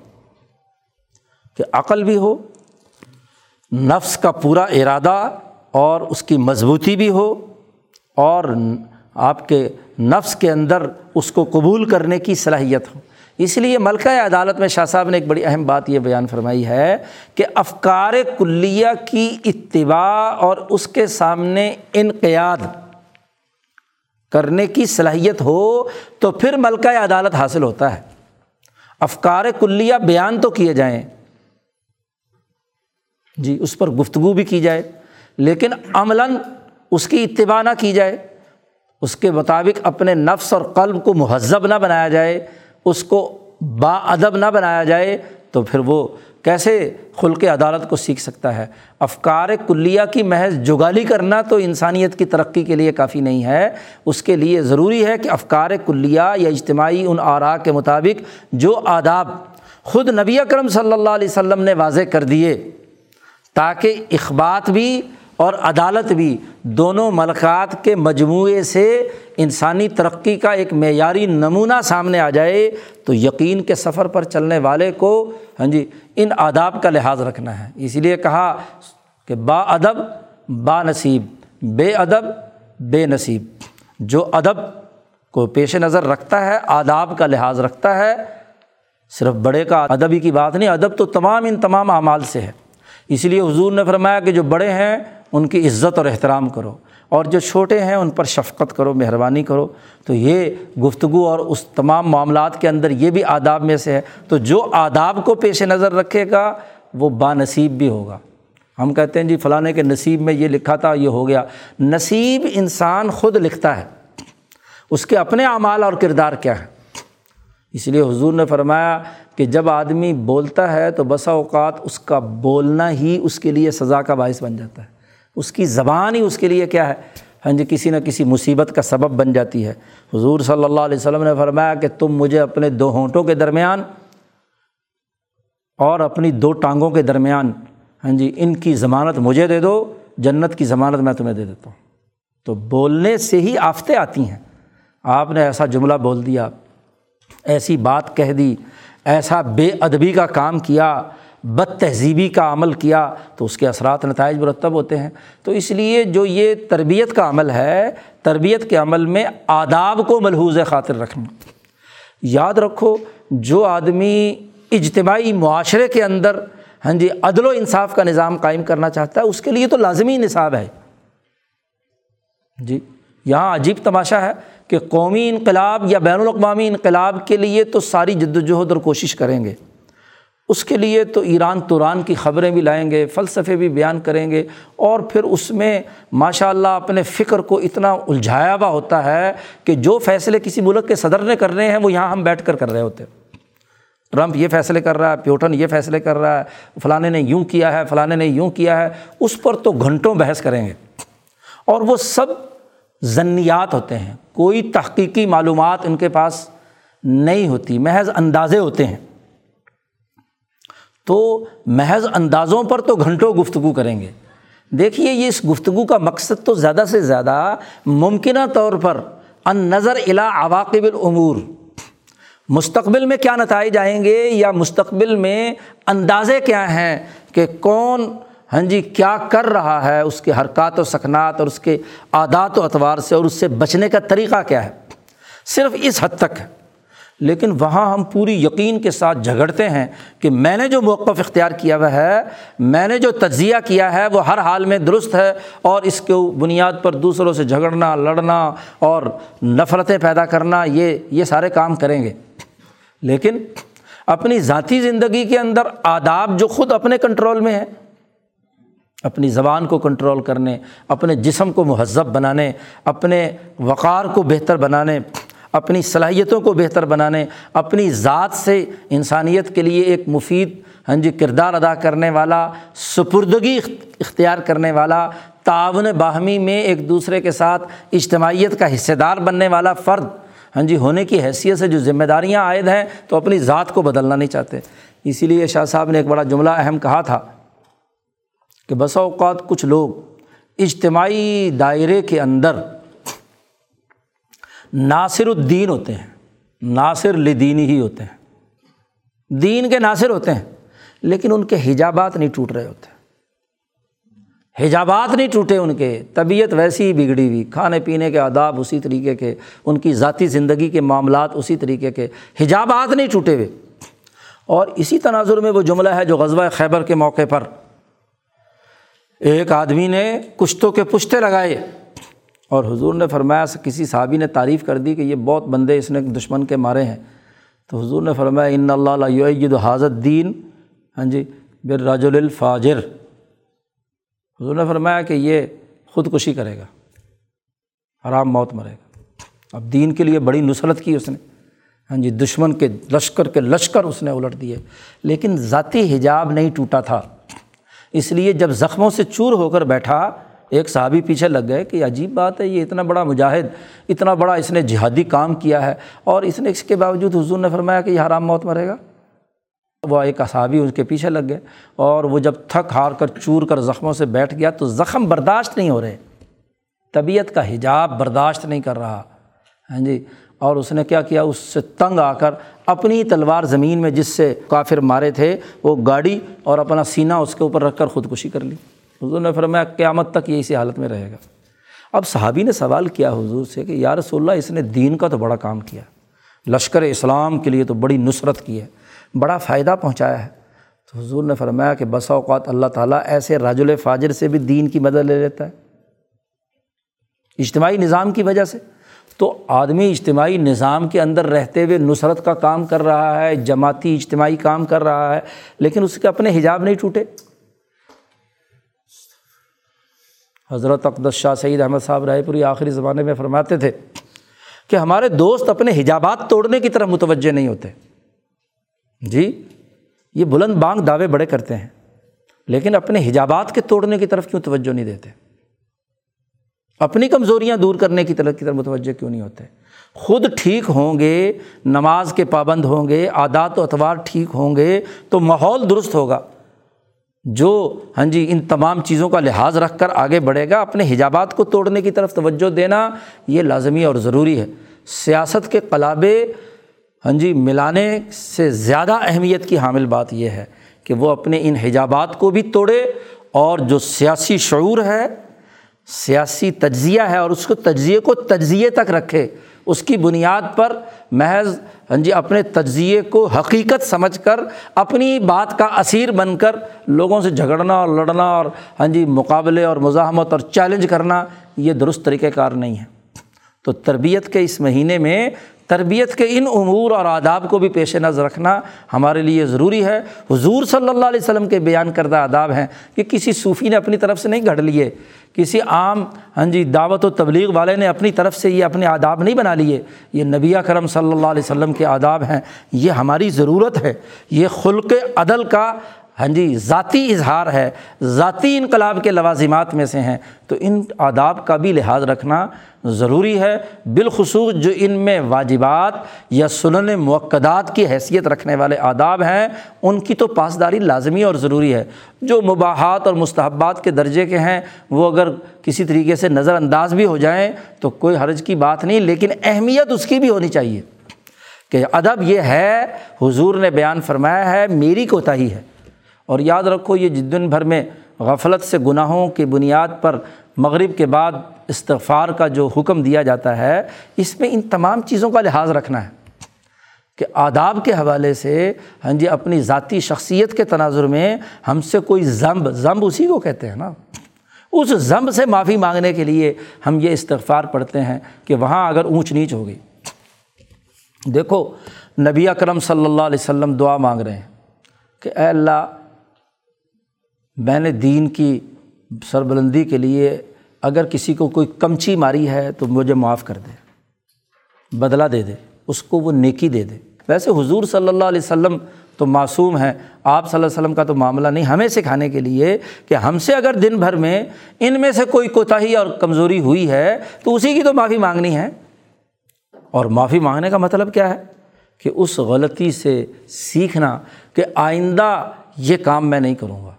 کہ عقل بھی ہو، نفس کا پورا ارادہ اور اس کی مضبوطی بھی ہو، اور آپ کے نفس کے اندر اس کو قبول کرنے کی صلاحیت ہو۔ اس لیے ملکہ عدالت میں شاہ صاحب نے ایک بڑی اہم بات یہ بیان فرمائی ہے کہ افکار کلیہ کی اتباع اور اس کے سامنے انقیاد کرنے کی صلاحیت ہو تو پھر ملکہ عدالت حاصل ہوتا ہے۔ افکار کلیہ بیان تو کیے جائیں۔ جی اس پر گفتگو بھی کی جائے، لیکن عملاً اس کی اتباع نہ کی جائے۔ اس کے مطابق اپنے نفس اور قلب کو مہذب نہ بنایا جائے، اس کو با ادب نہ بنایا جائے، تو پھر وہ کیسے خلق عدالت کو سیکھ سکتا ہے؟ افکار کلیہ کی محض جگالی کرنا تو انسانیت کی ترقی کے لیے کافی نہیں ہے۔ اس کے لیے ضروری ہے کہ افکار کلیہ یا اجتماعی ان آرا کے مطابق جو آداب خود نبی اکرم صلی اللہ علیہ وسلم نے واضح کر دیے، تاکہ اخبات بھی اور عدالت بھی دونوں ملکات کے مجموعے سے انسانی ترقی کا ایک معیاری نمونہ سامنے آ جائے تو یقین کے سفر پر چلنے والے کو ہاں جی ان آداب کا لحاظ رکھنا ہے۔ اسی لیے کہا کہ با ادب، با نصیب، بے ادب، بے نصیب۔ جو ادب کو پیش نظر رکھتا ہے، آداب کا لحاظ رکھتا ہے، صرف بڑے کا ادب ہی کی بات نہیں، ادب تو تمام ان تمام اعمال سے ہے۔ اس لیے حضور نے فرمایا کہ جو بڑے ہیں ان کی عزت اور احترام کرو اور جو چھوٹے ہیں ان پر شفقت کرو، مہربانی کرو۔ تو یہ گفتگو اور اس تمام معاملات کے اندر یہ بھی آداب میں سے ہے۔ تو جو آداب کو پیش نظر رکھے گا، وہ با نصیب بھی ہوگا۔ ہم کہتے ہیں جی فلاں کے نصیب میں یہ لکھا تھا، یہ ہو گیا۔ نصیب انسان خود لکھتا ہے۔ اس کے اپنے اعمال اور کردار کیا ہے اس لیے حضور نے فرمایا کہ جب آدمی بولتا ہے تو بسا اوقات اس کا بولنا ہی اس کے لیے سزا کا باعث بن جاتا ہے۔ اس کی زبان ہی اس کے لیے کیا ہے؟ ہاں جی کسی نہ کسی مصیبت کا سبب بن جاتی ہے۔ حضور صلی اللہ علیہ وسلم نے فرمایا کہ تم مجھے اپنے دو ہونٹوں کے درمیان اور اپنی دو ٹانگوں کے درمیان ہاں جی ان کی ضمانت مجھے دے دو، جنت کی ضمانت میں تمہیں دے دیتا ہوں۔ تو بولنے سے ہی آفتیں آتی ہیں۔ آپ نے ایسا جملہ بول دیا، ایسی بات کہہ دی، ایسا بے ادبی کا کام کیا۔ بد تہذیبی کا عمل کیا تو اس کے اثرات نتائج مرتب ہوتے ہیں۔ تو اس لیے جو یہ تربیت کا عمل ہے، تربیت کے عمل میں آداب کو ملحوظ خاطر رکھنا۔ یاد رکھو، جو آدمی اجتماعی معاشرے کے اندر ہاں جی عدل و انصاف کا نظام قائم کرنا چاہتا ہے، اس کے لیے تو لازمی نصاب ہے۔ جی یہاں عجیب تماشا ہے کہ قومی انقلاب یا بین الاقوامی انقلاب کے لیے تو ساری جد وجہد اور کوشش کریں گے۔ اس کے لیے تو ایران توران کی خبریں بھی لائیں گے، فلسفے بھی بیان کریں گے، اور پھر اس میں ماشاء اللہ اپنے فکر کو اتنا الجھایا ہوا ہوتا ہے کہ جو فیصلے کسی ملک کے صدر نے کر رہے ہیں، وہ یہاں ہم بیٹھ کر کر رہے ہوتے ہیں۔ ٹرمپ یہ فیصلے کر رہا ہے، پیوٹن یہ فیصلے کر رہا ہے فلاں نے یوں کیا ہے فلاں نے یوں کیا ہے، اس پر تو گھنٹوں بحث کریں گے۔ اور وہ سب ضنیات ہوتے ہیں، کوئی تحقیقی معلومات ان کے پاس نہیں ہوتی، محض اندازے ہوتے ہیں۔ تو محض اندازوں پر تو گھنٹوں گفتگو کریں گے۔ دیکھیے، یہ اس گفتگو کا مقصد تو زیادہ سے زیادہ ممکنہ طور پر ان نظر الا عواقب العمور مستقبل میں کیا نتائج آئیں گے یا مستقبل میں اندازے کیا ہیں کہ کون ہاں جی کیا کر رہا ہے، اس کے حرکات و سکنات اور اس کے عادات و اطوار سے اور اس سے بچنے کا طریقہ کیا ہے؟ صرف اس حد تک۔ ہے لیکن وہاں ہم پوری یقین کے ساتھ جھگڑتے ہیں کہ میں نے جو موقف اختیار کیا ہوا ہے، میں نے جو تجزیہ کیا ہے وہ ہر حال میں درست ہے اور اس کے بنیاد پر دوسروں سے جھگڑنا، لڑنا اور نفرتیں پیدا کرنا، یہ یہ سارے کام کریں گے۔ لیکن اپنی ذاتی زندگی کے اندر آداب جو خود اپنے کنٹرول میں ہے اپنی زبان کو کنٹرول کرنے، اپنے جسم کو مہذب بنانے، اپنے وقار کو بہتر بنانے اپنی صلاحیتوں کو بہتر بنانے، اپنی ذات سے انسانیت کے لیے ایک مفید ہاں جی کردار ادا کرنے والا، سپردگی اختیار کرنے والا، تعاون باہمی میں ایک دوسرے کے ساتھ اجتماعیت کا حصے دار بننے والا فرد ہاں جی ہونے کی حیثیت سے جو ذمہ داریاں عائد ہیں تو اپنی ذات کو بدلنا نہیں چاہتے۔ اسی لیے شاہ صاحب نے ایک بڑا جملہ اہم کہا تھا کہ بسا اوقات کچھ لوگ اجتماعی دائرے کے اندر ناصر الدین ہوتے ہیں۔ ناصر لدین ہی ہوتے ہیں۔ دین کے ناصر ہوتے ہیں، لیکن ان کے حجابات نہیں ٹوٹ رہے ہوتے۔ حجابات نہیں ٹوٹے ان کے، طبیعت ویسی ہی بگڑی ہوئی۔ کھانے پینے کے آداب اسی طریقے کے، ان کی ذاتی زندگی کے معاملات اسی طریقے کے۔ حجابات نہیں ٹوٹے ہوئے۔ اور اسی تناظر میں وہ جملہ ہے جو غزوہ خیبر کے موقع پر۔ ایک آدمی نے کشتوں کے پشتے لگائے۔ اور حضور نے فرمایا، کسی صحابی نے تعریف کر دی کہ یہ بہت بندے اس نے دشمن کے مارے ہیں۔ تو حضور نے فرمایا، ان اللہ علیہ حاضر دین ہاں جی بر راج الفاجر۔ حضور نے فرمایا کہ یہ خودکشی کرے گا آرام موت مرے گا۔ اب دین کے لیے بڑی نصرت کی اس نے۔ ہاں جی دشمن کے لشکر کے لشکر اس نے الٹ دیے۔ لیکن ذاتی حجاب نہیں ٹوٹا تھا۔ اس لیے جب زخموں سے چور ہو کر بیٹھا ایک صحابی پیچھے لگ گئے کہ عجیب بات ہے، یہ اتنا بڑا مجاہد، اتنا بڑا اس نے جہادی کام کیا ہے، اور اس نے اس کے باوجود حضور نے فرمایا کہ یہ حرام موت مرے گا۔ وہ ایک صحابی اس کے پیچھے لگ گئے، اور وہ جب تھک ہار کر، چور کر زخموں سے بیٹھ گیا تو زخم برداشت نہیں ہو رہے۔ طبیعت کا حجاب برداشت نہیں کر رہا۔ ہاں جی اور اس نے کیا کیا؟ اس سے تنگ آ کر اپنی تلوار زمین میں جس سے کافر مارے تھے، وہ گاڑی اور اپنا سینہ اس کے اوپر رکھ کر خودکشی کر لی۔ حضور نے فرمایا قیامت تک یہ اسی حالت میں رہے گا۔ اب صحابی نے سوال کیا حضور سے کہ یا رسول اللہ، اس نے دین کا تو بڑا کام کیا، لشکر اسلام کے لیے تو بڑی نصرت کی ہے، بڑا فائدہ پہنچایا ہے۔ تو حضور نے فرمایا کہ بسا اوقات اللہ تعالیٰ ایسے راج الفاجر سے بھی دین کی مدد لے لیتا ہے۔ اجتماعی نظام کی وجہ سے۔ تو آدمی اجتماعی نظام کے اندر رہتے ہوئے نصرت کا کام کر رہا ہے، جماعتی اجتماعی کام کر رہا ہے، لیکن اس کے اپنے حجاب نہیں ٹوٹے۔ حضرت اقدس شاہ سعید احمد صاحب رائے پوری آخری زمانے میں فرماتے تھے کہ ہمارے دوست اپنے حجابات توڑنے کی طرف متوجہ نہیں ہوتے۔ جی یہ بلند بانگ دعوے بڑے کرتے ہیں، لیکن اپنے حجابات کے توڑنے کی طرف کیوں توجہ نہیں دیتے؟ اپنی کمزوریاں دور کرنے کی طرف کی طرف متوجہ کیوں نہیں ہوتے؟ خود ٹھیک ہوں گے، نماز کے پابند ہوں گے، عادات و اتوار ٹھیک ہوں گے، تو ماحول درست ہوگا۔ جو ہاں جی ان تمام چیزوں کا لحاظ رکھ کر آگے بڑھے گا، اپنے حجابات کو توڑنے کی طرف توجہ دینا یہ لازمی اور ضروری ہے۔ سیاست کے قلابے ہاں جی ملانے سے زیادہ اہمیت کی حامل بات یہ ہے کہ وہ اپنے ان حجابات کو بھی توڑے اور جو سیاسی شعور ہے، سیاسی تجزیہ ہے اور اس کو تجزیے کو تجزیے تک رکھے۔ اس کی بنیاد پر محض ہاں جی اپنے تجزیے کو حقیقت سمجھ کر، اپنی بات کا اسیر بن کر لوگوں سے جھگڑنا اور لڑنا اور ہاں جی مقابلے اور مزاحمت اور چیلنج کرنا، یہ درست طریقۂ کار نہیں ہے۔ تو تربیت کے اس مہینے میں تربیت کے ان امور اور آداب کو بھی پیش نظر رکھنا ہمارے لیے ضروری ہے۔ حضور صلی اللہ علیہ وسلم کے بیان کردہ آداب ہیں کہ کسی صوفی نے اپنی طرف سے نہیں گھڑ لیے۔ کسی عام ہاں جی دعوت و تبلیغ والے نے اپنی طرف سے یہ اپنے آداب نہیں بنا لیے۔ یہ نبی کرم صلی اللہ علیہ وسلم کے آداب ہیں۔ یہ ہماری ضرورت ہے۔ یہ خلق عدل کا ہاں جی ذاتی اظہار ہے، ذاتی انقلاب کے لوازمات میں سے ہیں۔ تو ان آداب کا بھی لحاظ رکھنا ضروری ہے۔ بالخصوص جو ان میں واجبات یا سنن موقعات کی حیثیت رکھنے والے آداب ہیں، ان کی تو پاسداری لازمی اور ضروری ہے۔ جو مباحات اور مستحبات کے درجے کے ہیں، وہ اگر کسی طریقے سے نظر انداز بھی ہو جائیں، تو کوئی حرج کی بات نہیں، لیکن اہمیت اس کی بھی ہونی چاہیے۔ کہ ادب یہ ہے، حضور نے بیان فرمایا ہے، میری کوتاہی ہے۔ اور یاد رکھو یہ دن بھر میں غفلت سے گناہوں کی بنیاد پر مغرب کے بعد استغفار کا جو حکم دیا جاتا ہے، اس میں ان تمام چیزوں کا لحاظ رکھنا ہے۔ کہ آداب کے حوالے سے ہاں جی اپنی ذاتی شخصیت کے تناظر میں ہم سے کوئی ضمب ضمب اسی کو کہتے ہیں نا۔ اس ضمب سے معافی مانگنے کے لیے ہم یہ استغفار پڑھتے ہیں کہ وہاں اگر اونچ نیچ ہو گئی۔ دیکھو، نبی اکرم صلی اللہ علیہ وسلم دعا مانگ رہے ہیں کہ اے اللہ میں نے دین کی سربلندی کے لیے اگر کسی کو کوئی کمچی ماری ہے تو مجھے معاف کر دے، بدلہ دے دے، اس کو وہ نیکی دے دے۔ ویسے حضور صلی اللہ علیہ وسلم تو معصوم ہیں، آپ صلی اللہ علیہ وسلم کا تو معاملہ نہیں، ہمیں سکھانے کے لیے کہ ہم سے اگر دن بھر میں ان میں سے کوئی کوتاہی اور کمزوری ہوئی ہے تو اسی کی تو معافی مانگنی ہے۔ اور معافی مانگنے کا مطلب کیا ہے؟ کہ اس غلطی سے سیکھنا کہ آئندہ یہ کام میں نہیں کروں گا۔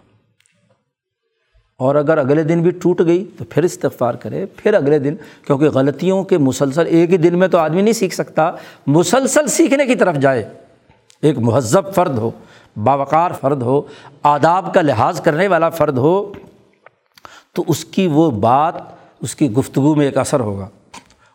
اور اگر اگلے دن بھی ٹوٹ گئی تو پھر استغفار کرے، پھر اگلے دن، کیونکہ غلطیوں کے مسلسل ایک ہی دن میں تو آدمی نہیں سیکھ سکتا، مسلسل سیکھنے کی طرف جائے۔ ایک مہذب فرد ہو، باوقار فرد ہو، آداب کا لحاظ کرنے والا فرد ہو، تو اس کی وہ بات، اس کی گفتگو میں ایک اثر ہوگا۔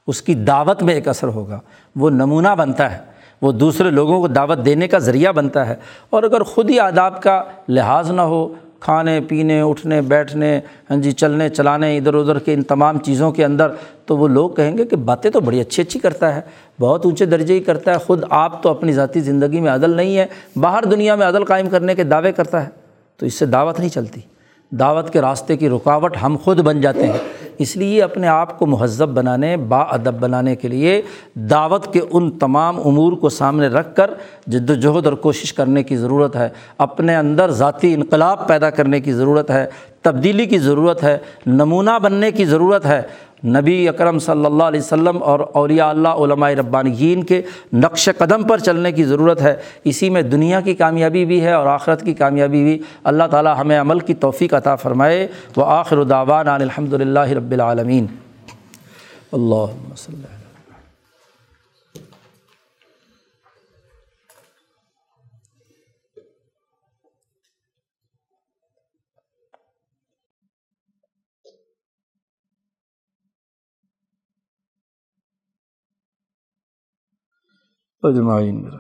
اس کی دعوت میں ایک اثر ہوگا۔ وہ نمونہ بنتا ہے۔ وہ دوسرے لوگوں کو دعوت دینے کا ذریعہ بنتا ہے۔ اور اگر خود ہی آداب کا لحاظ نہ ہو کھانے، پینے، اٹھنے، بیٹھنے ہاں جی چلنے، چلانے، ادھر ادھر کے ان تمام چیزوں کے اندر تو وہ لوگ کہیں گے کہ باتیں تو بڑی اچھی اچھی کرتا ہے، بہت اونچے درجے ہی کرتا ہے، خود آپ تو اپنی ذاتی زندگی میں عدل نہیں ہے باہر دنیا میں عدل قائم کرنے کے دعوے کرتا ہے تو اس سے دعوت نہیں چلتی۔ دعوت کے راستے کی رکاوٹ ہم خود بن جاتے ہیں۔ اس لیے اپنے آپ کو مہذب بنانے، با ادب بنانے کے لیے دعوت کے ان تمام امور کو سامنے رکھ کر جد وجہد اور کوشش کرنے کی ضرورت ہے۔ اپنے اندر ذاتی انقلاب پیدا کرنے کی ضرورت ہے، تبدیلی کی ضرورت ہے، نمونہ بننے کی ضرورت ہے۔ نبی اکرم صلی اللہ علیہ وسلم اور اولیاء اللہ علماء ربانگین کے نقش قدم پر چلنے کی ضرورت ہے۔ اسی میں دنیا کی کامیابی بھی ہے اور آخرت کی کامیابی بھی۔ اللہ تعالیٰ ہمیں عمل کی توفیق عطا فرمائے۔ وہ آخر داوان الحمد للہ رب العالمین۔ اللہ وسلم اجمعین